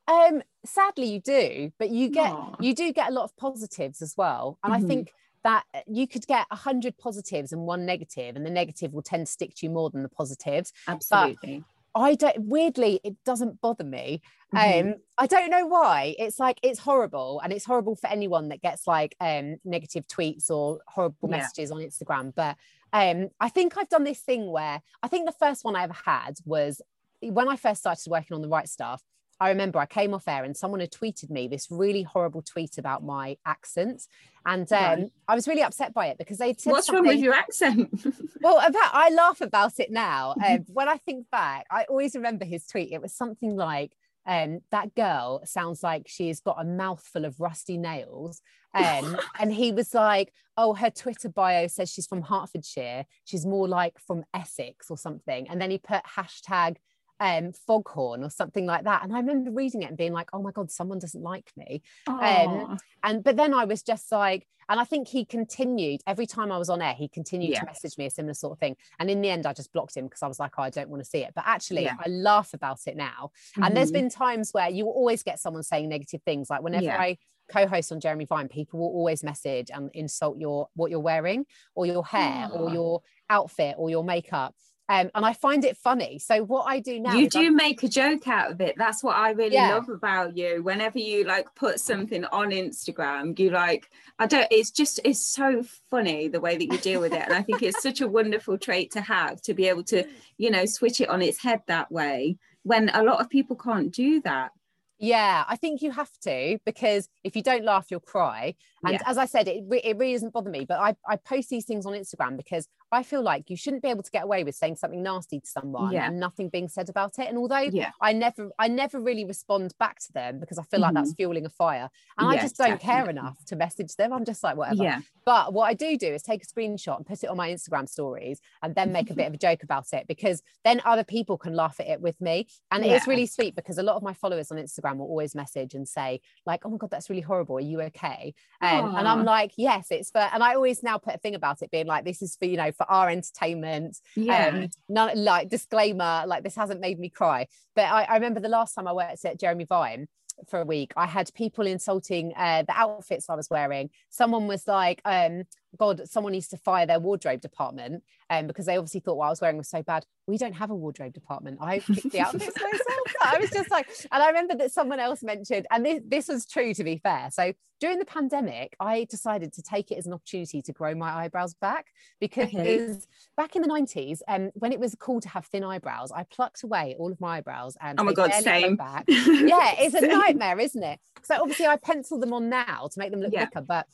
um sadly you do but you get Aww. you do get a lot of positives as well and mm-hmm. i think that you could get 100 positives and one negative and the negative will tend to stick to you more than the positives absolutely but I don't weirdly it doesn't bother me. Mm-hmm. Um, I don't know why. It's like it's horrible, and it's horrible for anyone that gets like um negative tweets or horrible yeah. messages on Instagram. But um, I think I've done this thing where I think the first one I ever had was when I first started working on the Wright Stuff. I remember I came off air and someone had tweeted me this really horrible tweet about my accent. And um, right. I was really upset by it because they said What's wrong with your accent? well, about, I laugh about it now. Um, when I think back, I always remember his tweet. It was something like, um, that girl sounds like she's got a mouthful of rusty nails. Um, and he was like, oh, her Twitter bio says she's from Hertfordshire. She's more like from Essex or something. And then he put hashtag um, foghorn or something like that. And I remember reading it and being like, oh my God, someone doesn't like me. Um, and but then I was just like, and I think he continued every time I was on air, he continued yeah. to message me a similar sort of thing. And in the end, I just blocked him because I was like, oh, I don't want to see it. But actually, yeah. I laugh about it now. Mm-hmm. And there's mm-hmm. been times where you always get someone saying negative things. Like whenever yeah. I co-host on Jeremy Vine, people will always message and insult your what you're wearing or your hair or your outfit or your makeup. Um, and I find it funny. So what I do now, you do I'm, make a joke out of it. That's what I really yeah. love about you. Whenever you like put something on Instagram, you like I don't. It's just it's so funny the way that you deal with it, and I think it's such a wonderful trait to have to be able to you know switch it on its head that way when a lot of people can't do that. Yeah, I think you have to because if you don't laugh, you'll cry. And yeah. as I said, it, it really doesn't bother me. But I, I post these things on Instagram because I feel like you shouldn't be able to get away with saying something nasty to someone yeah. and nothing being said about it. And although yeah. I never I never really respond back to them because I feel like mm-hmm. that's fueling a fire. And yes, I just don't definitely. care enough to message them. I'm just like, whatever. Yeah. But what I do do is take a screenshot and put it on my Instagram stories and then make a bit of a joke about it because then other people can laugh at it with me. And yeah. it is really sweet because a lot of my followers on Instagram will always message and say, like, oh my God, that's really horrible. Are you okay? Um, and I'm like, yes, it's for, and I always now put a thing about it being like, this is for, you know, for our entertainment. Yeah. Um, none, like disclaimer, like this hasn't made me cry. But I, I remember the last time I worked at Jeremy Vine, for a week. I had people insulting uh, the outfits I was wearing. Someone was like, um, God, someone needs to fire their wardrobe department um, because they obviously thought what I was wearing was so bad. We don't have a wardrobe department. I picked the outfits myself. I was just like, and I remember that someone else mentioned, and this, this was true to be fair. So during the pandemic, I decided to take it as an opportunity to grow my eyebrows back because okay. back in the 90s, um, when it was cool to have thin eyebrows, I plucked away all of my eyebrows and oh my God, same. Back. yeah, it's a nightmare, isn't it? So obviously I pencil them on now to make them look yeah. thicker, but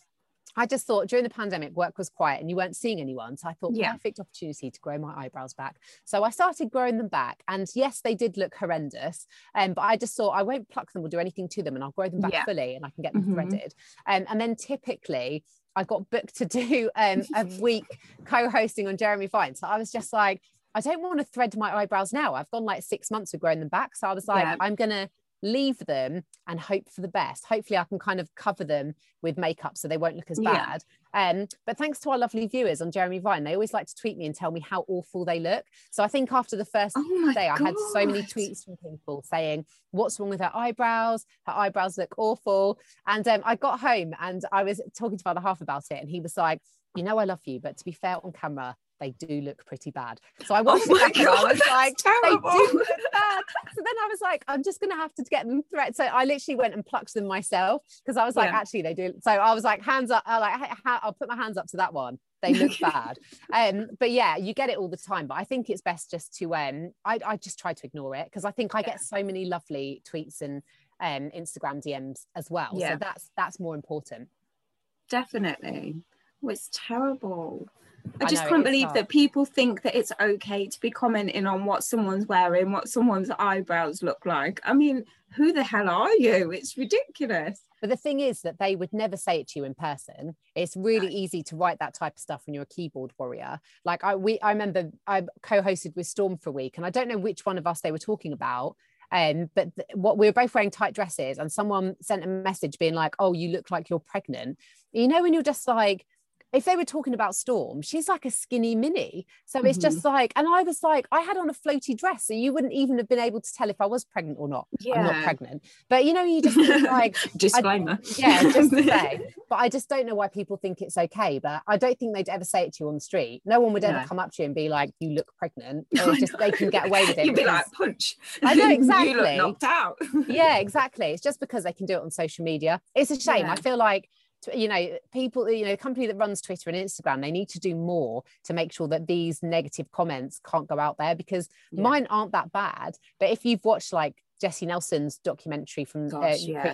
I just thought during the pandemic, work was quiet and you weren't seeing anyone. So I thought, yeah. perfect opportunity to grow my eyebrows back. So I started growing them back. And yes, they did look horrendous. Um, but I just thought I won't pluck them or do anything to them and I'll grow them back yeah. fully and I can get them mm-hmm. threaded. Um, and then typically, I got booked to do um, a week co-hosting on Jeremy Vine. So I was just like, I don't want to thread my eyebrows now. I've gone like six months of growing them back. So I was like, yeah. I'm gonna leave them and hope for the best. Hopefully, I can kind of cover them with makeup so they won't look as bad. Yeah. Um, but thanks to our lovely viewers on Jeremy Vine, they always like to tweet me and tell me how awful they look. So I think after the first oh day, God. I had so many tweets from people saying, What's wrong with her eyebrows? Her eyebrows look awful. And um, I got home and I was talking to Father Half about it, and he was like, You know, I love you, but to be fair on camera, they do look pretty bad. So I watched oh it back God, and I was like, terrible. they do look bad. So then I was like, I'm just gonna have to get them threat. So I literally went and plucked them myself because I was like, yeah. actually they do. So I was like, hands up, I like I'll put my hands up to that one. They look bad. Um, but yeah, you get it all the time. But I think it's best just to um I, I just try to ignore it because I think I get so many lovely tweets and um Instagram DMs as well. Yeah. So that's that's more important. Definitely. Oh, it's terrible. I just I know, can't believe hard. that people think that it's okay to be commenting on what someone's wearing, what someone's eyebrows look like. I mean, who the hell are you? It's ridiculous. But the thing is that they would never say it to you in person. It's really easy to write that type of stuff when you're a keyboard warrior. Like I we I remember I co-hosted with Storm for a week, and I don't know which one of us they were talking about. Um, but th- what we were both wearing tight dresses, and someone sent a message being like, "Oh, you look like you're pregnant." You know, when you're just like, if they were talking about Storm, she's like a skinny mini. So it's mm-hmm. just like, and I was like, I had on a floaty dress, so you wouldn't even have been able to tell if I was pregnant or not. Yeah. I'm not pregnant. But you know, you just like disclaimer. I, yeah, just to say. But I just don't know why people think it's okay. But I don't think they'd ever say it to you on the street. No one would ever no. come up to you and be like, "You look pregnant." Or just they can get away with it. You'd be like, "Punch." I know exactly. you look knocked out. yeah, exactly. It's just because they can do it on social media. It's a shame. Yeah. I feel like you know people you know the company that runs twitter and instagram they need to do more to make sure that these negative comments can't go out there because yeah. mine aren't that bad but if you've watched like Jesy Nelson's documentary from uh, Gosh, uh, yeah,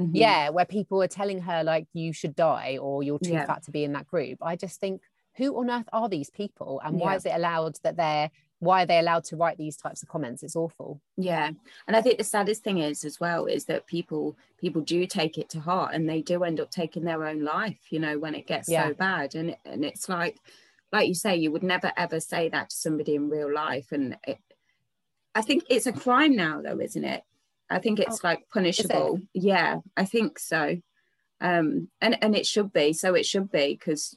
mm-hmm. yeah, where people are telling her like you should die or you're too yeah. fat to be in that group. I just think who on earth are these people and why is it allowed that they're why are they allowed to write these types of comments? It's awful. Yeah. And i think the saddest thing is as well is that people people do take it to heart and they do end up taking their own life you know when it gets yeah. so bad. And and it's like like you say you would never ever say that to somebody in real life. And it, i think it's a crime now though isn't it? I think it's oh, like punishable. Yeah i think so. Um and and it should be. So it should be because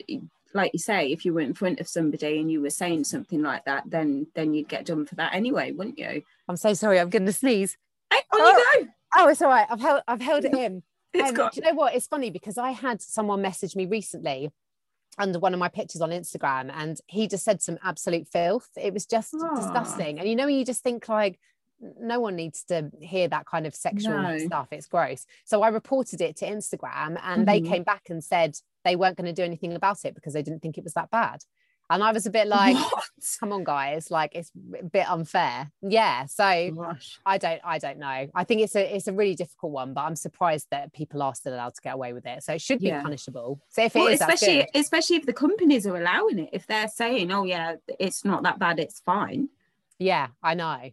like you say, if you were in front of somebody and you were saying something like that, then then you'd get done for that anyway, wouldn't you? I'm so sorry. I'm going to sneeze. Hey, on oh, you go. Oh, it's all right. I've held I've held it in. it's um, do you know what? It's funny because I had someone message me recently under one of my pictures on Instagram, and he just said some absolute filth. It was just oh. disgusting. And you know, you just think like no one needs to hear that kind of sexual no. stuff. It's gross. So I reported it to Instagram and mm-hmm. they came back and said they weren't going to do anything about it because they didn't think it was that bad. And I was a bit like, what? come on, guys, like it's a bit unfair. Yeah. So Gosh. I don't, I don't know. I think it's a, it's a really difficult one, but I'm surprised that people are still allowed to get away with it. So it should be yeah. punishable. So if it well, is, especially, especially if the companies are allowing it, if they're saying, oh yeah, it's not that bad, it's fine. Yeah, I know.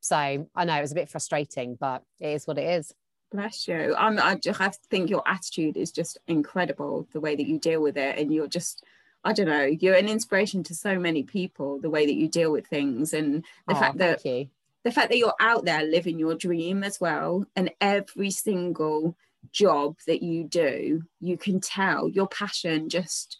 So I know it was a bit frustrating, but it is what it is. Bless you. I'm, I just I think your attitude is just incredible, the way that you deal with it. And you're just, I don't know, you're an inspiration to so many people, the way that you deal with things. And the oh, fact that you. the fact that you're out there living your dream as well. And every single job that you do, you can tell your passion just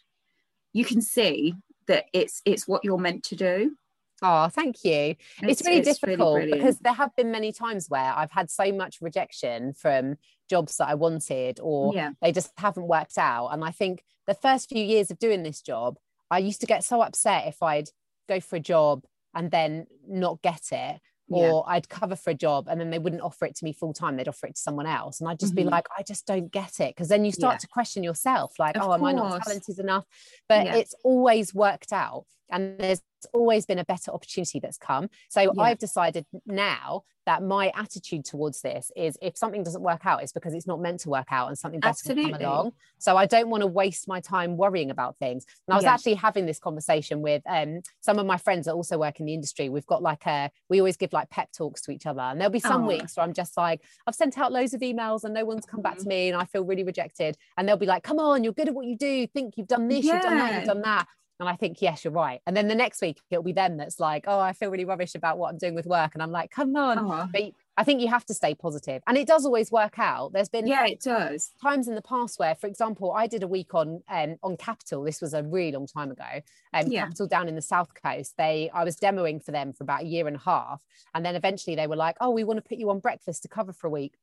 you can see that it's it's what you're meant to do Oh, thank you. It's, it's really it's difficult really because there have been many times where I've had so much rejection from jobs that I wanted or yeah. they just haven't worked out. And I think the first few years of doing this job, I used to get so upset if I'd go for a job and then not get it or yeah. I'd cover for a job and then they wouldn't offer it to me full time. They'd offer it to someone else. And I'd just mm-hmm. be like, I just don't get it. Because then you start yeah. to question yourself, like, of oh, course. am I not talented enough? But yeah. it's always worked out. And there's always been a better opportunity that's come. So I've decided now that my attitude towards this is if something doesn't work out, it's because it's not meant to work out and something better Absolutely. will come along. So I don't want to waste my time worrying about things. And I was actually having this conversation with um, some of my friends that also work in the industry. We've got like a, we always give like pep talks to each other. And there'll be some weeks where I'm just like, I've sent out loads of emails and no one's come back to mm-hmm. me and I feel really rejected. And they'll be like, come on, you're good at what you do. Think you've done this, yeah. you've done that, you've done that. And I think, yes, you're right. And then the next week it'll be them that's like, oh, I feel really rubbish about what I'm doing with work. And I'm like, come on. Uh-huh. But I think you have to stay positive. And it does always work out. There's been yeah, it does. Times in the past where, for example, I did a week on um, on Capital. This was a really long time ago. Um, yeah. Capital down in the South Coast. They I was demoing for them for about a year and a half. And then eventually they were like, oh, we want to put you on breakfast to cover for a week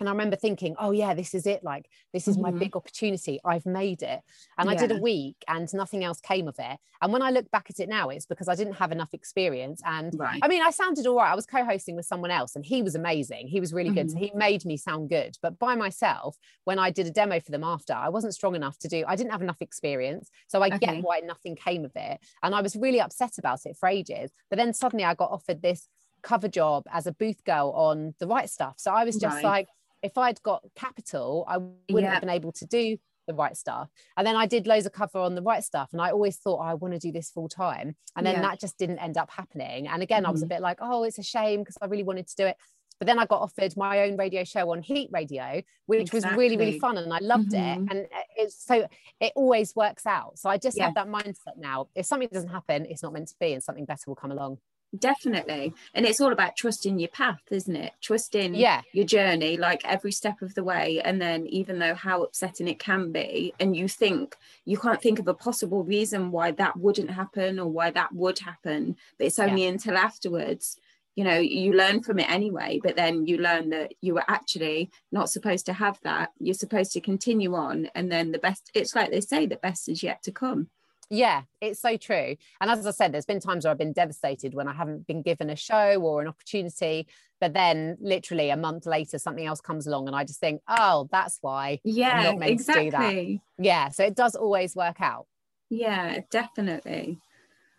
and I remember thinking, oh yeah, this is it. Like this is mm-hmm. my big opportunity. I've made it. And yeah. I did a week and nothing else came of it. And when I look back at it now, it's because I didn't have enough experience. And right. I mean, I sounded all right. I was co-hosting with someone else and he was amazing. He was really mm-hmm. good. So mm-hmm. he made me sound good. But by myself, when I did a demo for them after, I wasn't strong enough to do, I didn't have enough experience. So I okay. get why nothing came of it. And I was really upset about it for ages. But then suddenly I got offered this cover job as a booth girl on the Wright Stuff. So I was just right. like, if I'd got capital, I wouldn't yeah. have been able to do the Wright Stuff. And then I did loads of cover on the Wright Stuff. And I always thought oh, I want to do this full time. And then yeah. that just didn't end up happening. And again, mm-hmm. I was a mm-hmm. bit like, oh, it's a shame because I really wanted to do it. But then I got offered my own radio show on Heat Radio, which exactly. was really, really fun. And I loved mm-hmm. it. And it's so it always works out. So I just yeah. have that mindset now. If something doesn't happen, it's not meant to be, and something better will come along definitely. And it's all about trusting your path isn't it? Trusting yeah. your journey like every step of the way. And then even though how upsetting it can be and you think you can't think of a possible reason why that wouldn't happen or why that would happen but it's only yeah. until afterwards you know you learn from it anyway. But then you learn that you were actually not supposed to have that. You're supposed to continue on. And then the best it's like they say the best is yet to come yeah, it's so true. And as I said, there's been times where I've been devastated when I haven't been given a show or an opportunity. But then, literally a month later, something else comes along, and I just think, oh, that's why. Yeah, exactly. Yeah, so it does always work out. Yeah, definitely.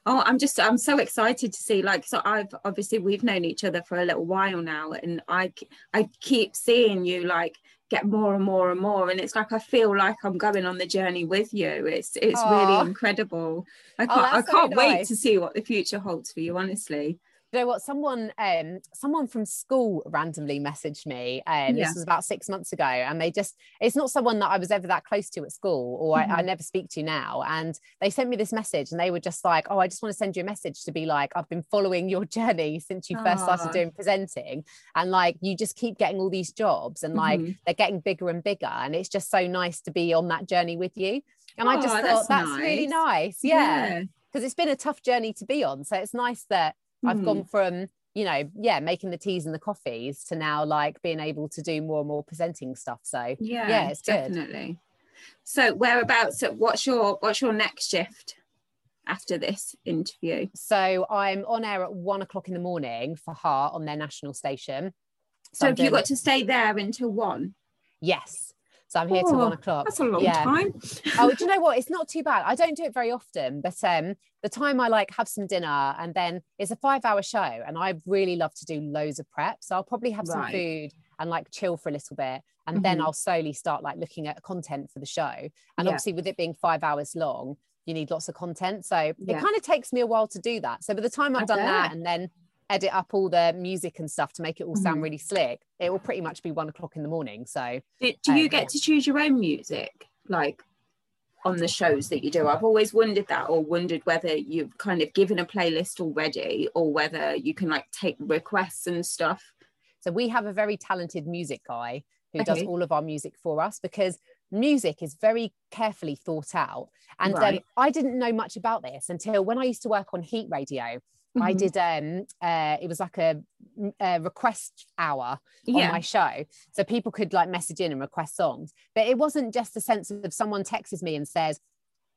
Oh, I'm just I'm so excited to see like so I've obviously we've known each other for a little while now and I I keep seeing you like get more and more and more and it's like I feel like I'm going on the journey with you it's it's Aww. really incredible I oh, can't oh, I can't wait nice. to see what the future holds for you honestly you know what someone um someone from school randomly messaged me and um, yeah. this was about six months ago and they just it's not someone that i was ever that close to at school or mm-hmm. I, I, mm-hmm. never speak to now and they sent me this message and they were just like oh i just want to send you a message to be like i've been following your journey since you first started doing presenting and like you just keep getting all these jobs and like mm-hmm. they're getting bigger and bigger and it's just so nice to be on that journey with you and oh, i just thought that's, that's nice. really nice yeah because yeah. it's been a tough journey to be on so it's nice that mm. I've gone hmm. from you know yeah making the teas and the coffees to now like being able to do more and more presenting stuff so yeah yeah it's definitely good. so whereabouts what's your what's your next shift after this interview so i'm on air at one o'clock in the morning for heart on their national station so, so have you got to stay there until one yes so I'm here oh, till one o'clock. That's a long yeah. time. oh, do you know what? It's not too bad. I don't do it very often, but um, the time I like have some dinner and then it's a five hour show and I really love to do loads of prep. So I'll probably have right. some food and like chill for a little bit. And mm-hmm. then I'll slowly start like looking at content for the show. And yeah. obviously with it being five hours long, you need lots of content. So yeah. it kind of takes me a while to do that. So by the time I've I done bet. that and then edit up all the music and stuff to make it all sound mm-hmm. really slick, it will pretty much be one o'clock in the morning. So, do, do you um, get to choose your own music, like on the shows that you do? I've always wondered that, or wondered whether you've kind of given a playlist already, or whether you can like take requests and stuff. So we have a very talented music guy who okay. does all of our music for us because music is very carefully thought out. And um, right. um, I didn't know much about this until when I used to work on Heat Radio. Mm-hmm. I did um uh it was like a, a request hour yeah. on my show. So people could like message in and request songs. But it wasn't just a sense of someone texts me and says,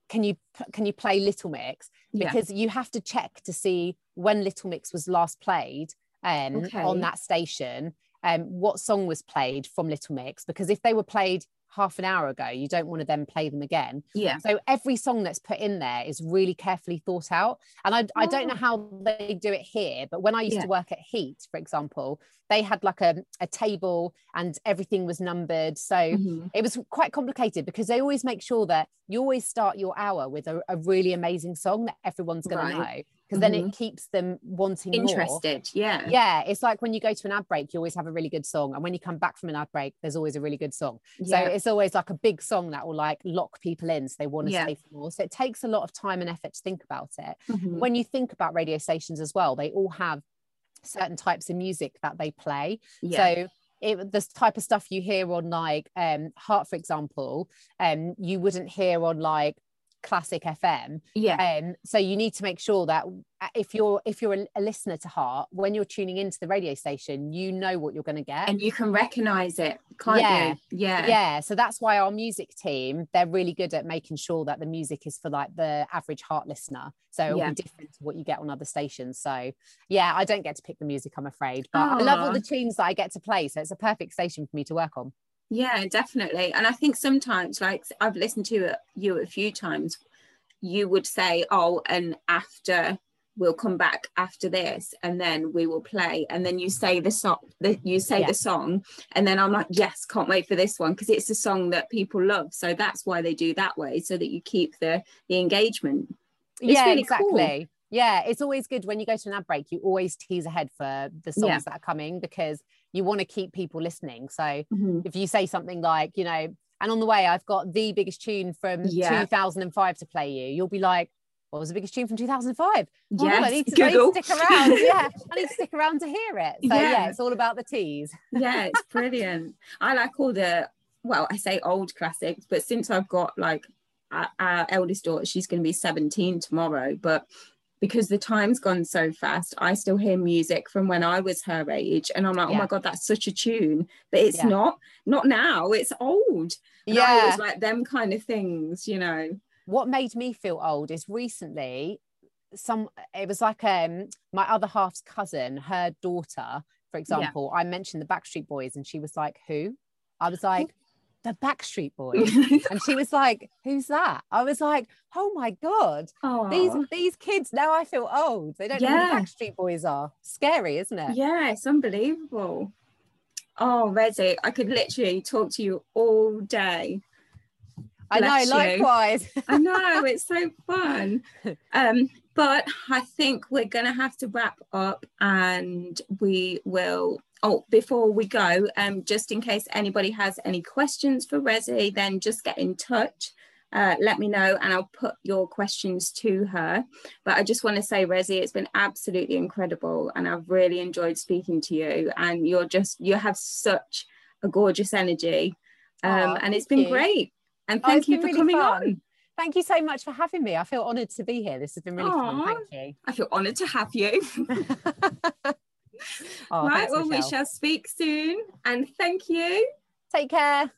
Can you can you play Little Mix? Because yeah. you have to check to see when Little Mix was last played um okay. on that station. Um, what song was played from Little Mix because if they were played half an hour ago you don't want to then play them again yeah so every song that's put in there is really carefully thought out and i, oh. I don't know oh. how they do it here but when i used yeah. to work at heat for example they had like a, a table and everything was numbered so mm-hmm. it was quite complicated because they always make sure that you always start your hour with a, a really amazing song that everyone's going right. to know because mm-hmm. then it mm-hmm. keeps them wanting interested more. yeah yeah it's like when you go to an ad break you always have a really good song and when you come back from an ad break there's always a really good song yeah. so it's always like a big song that will like lock people in so they want to yeah. stay for more so it takes a lot of time and effort to think about it mm-hmm. when you think about radio stations as well they all have certain types of music that they play yeah. so it, this type of stuff you hear on like um heart for example um you wouldn't hear on like classic fm yeah. Um so you need to make sure that uh, if you're if you're a, a listener to heart when you're tuning into the radio station you know what you're going to get. And you can recognize it can't yeah. you? Yeah. Yeah. So that's why our music team they're really good at making sure that the music is for like the average heart listener. So it'll yeah. be different to what you get on other stations. So yeah i don't get to pick the music i'm afraid. But Aww. i love all the tunes that i get to play so it's a perfect station for me to work on yeah definitely and i think sometimes like i've listened to you a few times you would say oh and after we'll come back after this and then we will play and then you say the song that you say yeah. the song and then i'm like yes can't wait for this one because it's a song that people love so that's why they do that way so that you keep the the engagement it's yeah really exactly cool. yeah it's always good when you go to an ad break you always tease ahead for the songs yeah. that are coming because you want to keep people listening. So mm-hmm. if you say something like, you know, and on the way I've got the biggest tune from yeah. 2005 to play you, you'll be like, what was the biggest tune from 2005? Oh, yes, I, need to, I, need to, stick around. yeah, I need to stick around to hear it. So yeah, yeah it's all about the teas. yeah, it's brilliant. I like all the well, I say old classics, but since I've got like our, our eldest daughter, she's going to be 17 tomorrow, but because the time's gone so fast i still hear music from when i was her age and i'm like yeah. oh my god that's such a tune but it's yeah. not not now it's old and yeah It's like them kind of things you know what made me feel old is recently some it was like um my other half's cousin her daughter for example yeah. i mentioned the backstreet boys and she was like who i was like the Backstreet Boys. and she was like, who's that? I was like, oh my God, Aww. these these kids, now I feel old. They don't yeah. know who the Backstreet Boys are. Scary, isn't it? Yeah, it's unbelievable. Oh, Resi, I could literally talk to you all day. I know, you. likewise. I know, it's so fun. Um, but I think we're going to have to wrap up and we will. Oh, before we go, um, just in case anybody has any questions for Resi, then just get in touch. Uh, let me know and I'll put your questions to her. But I just want to say, Resi, it's been absolutely incredible and I've really enjoyed speaking to you. And you're just, you have such a gorgeous energy. Um, oh, and it's been you. great. And oh, thank oh, you for really coming fun. on. Thank you so much for having me. I feel honoured to be here. This has been really Aww, fun. Thank you. I feel honoured to have you. oh, right, thanks, well, Michelle. we shall speak soon. And thank you. Take care.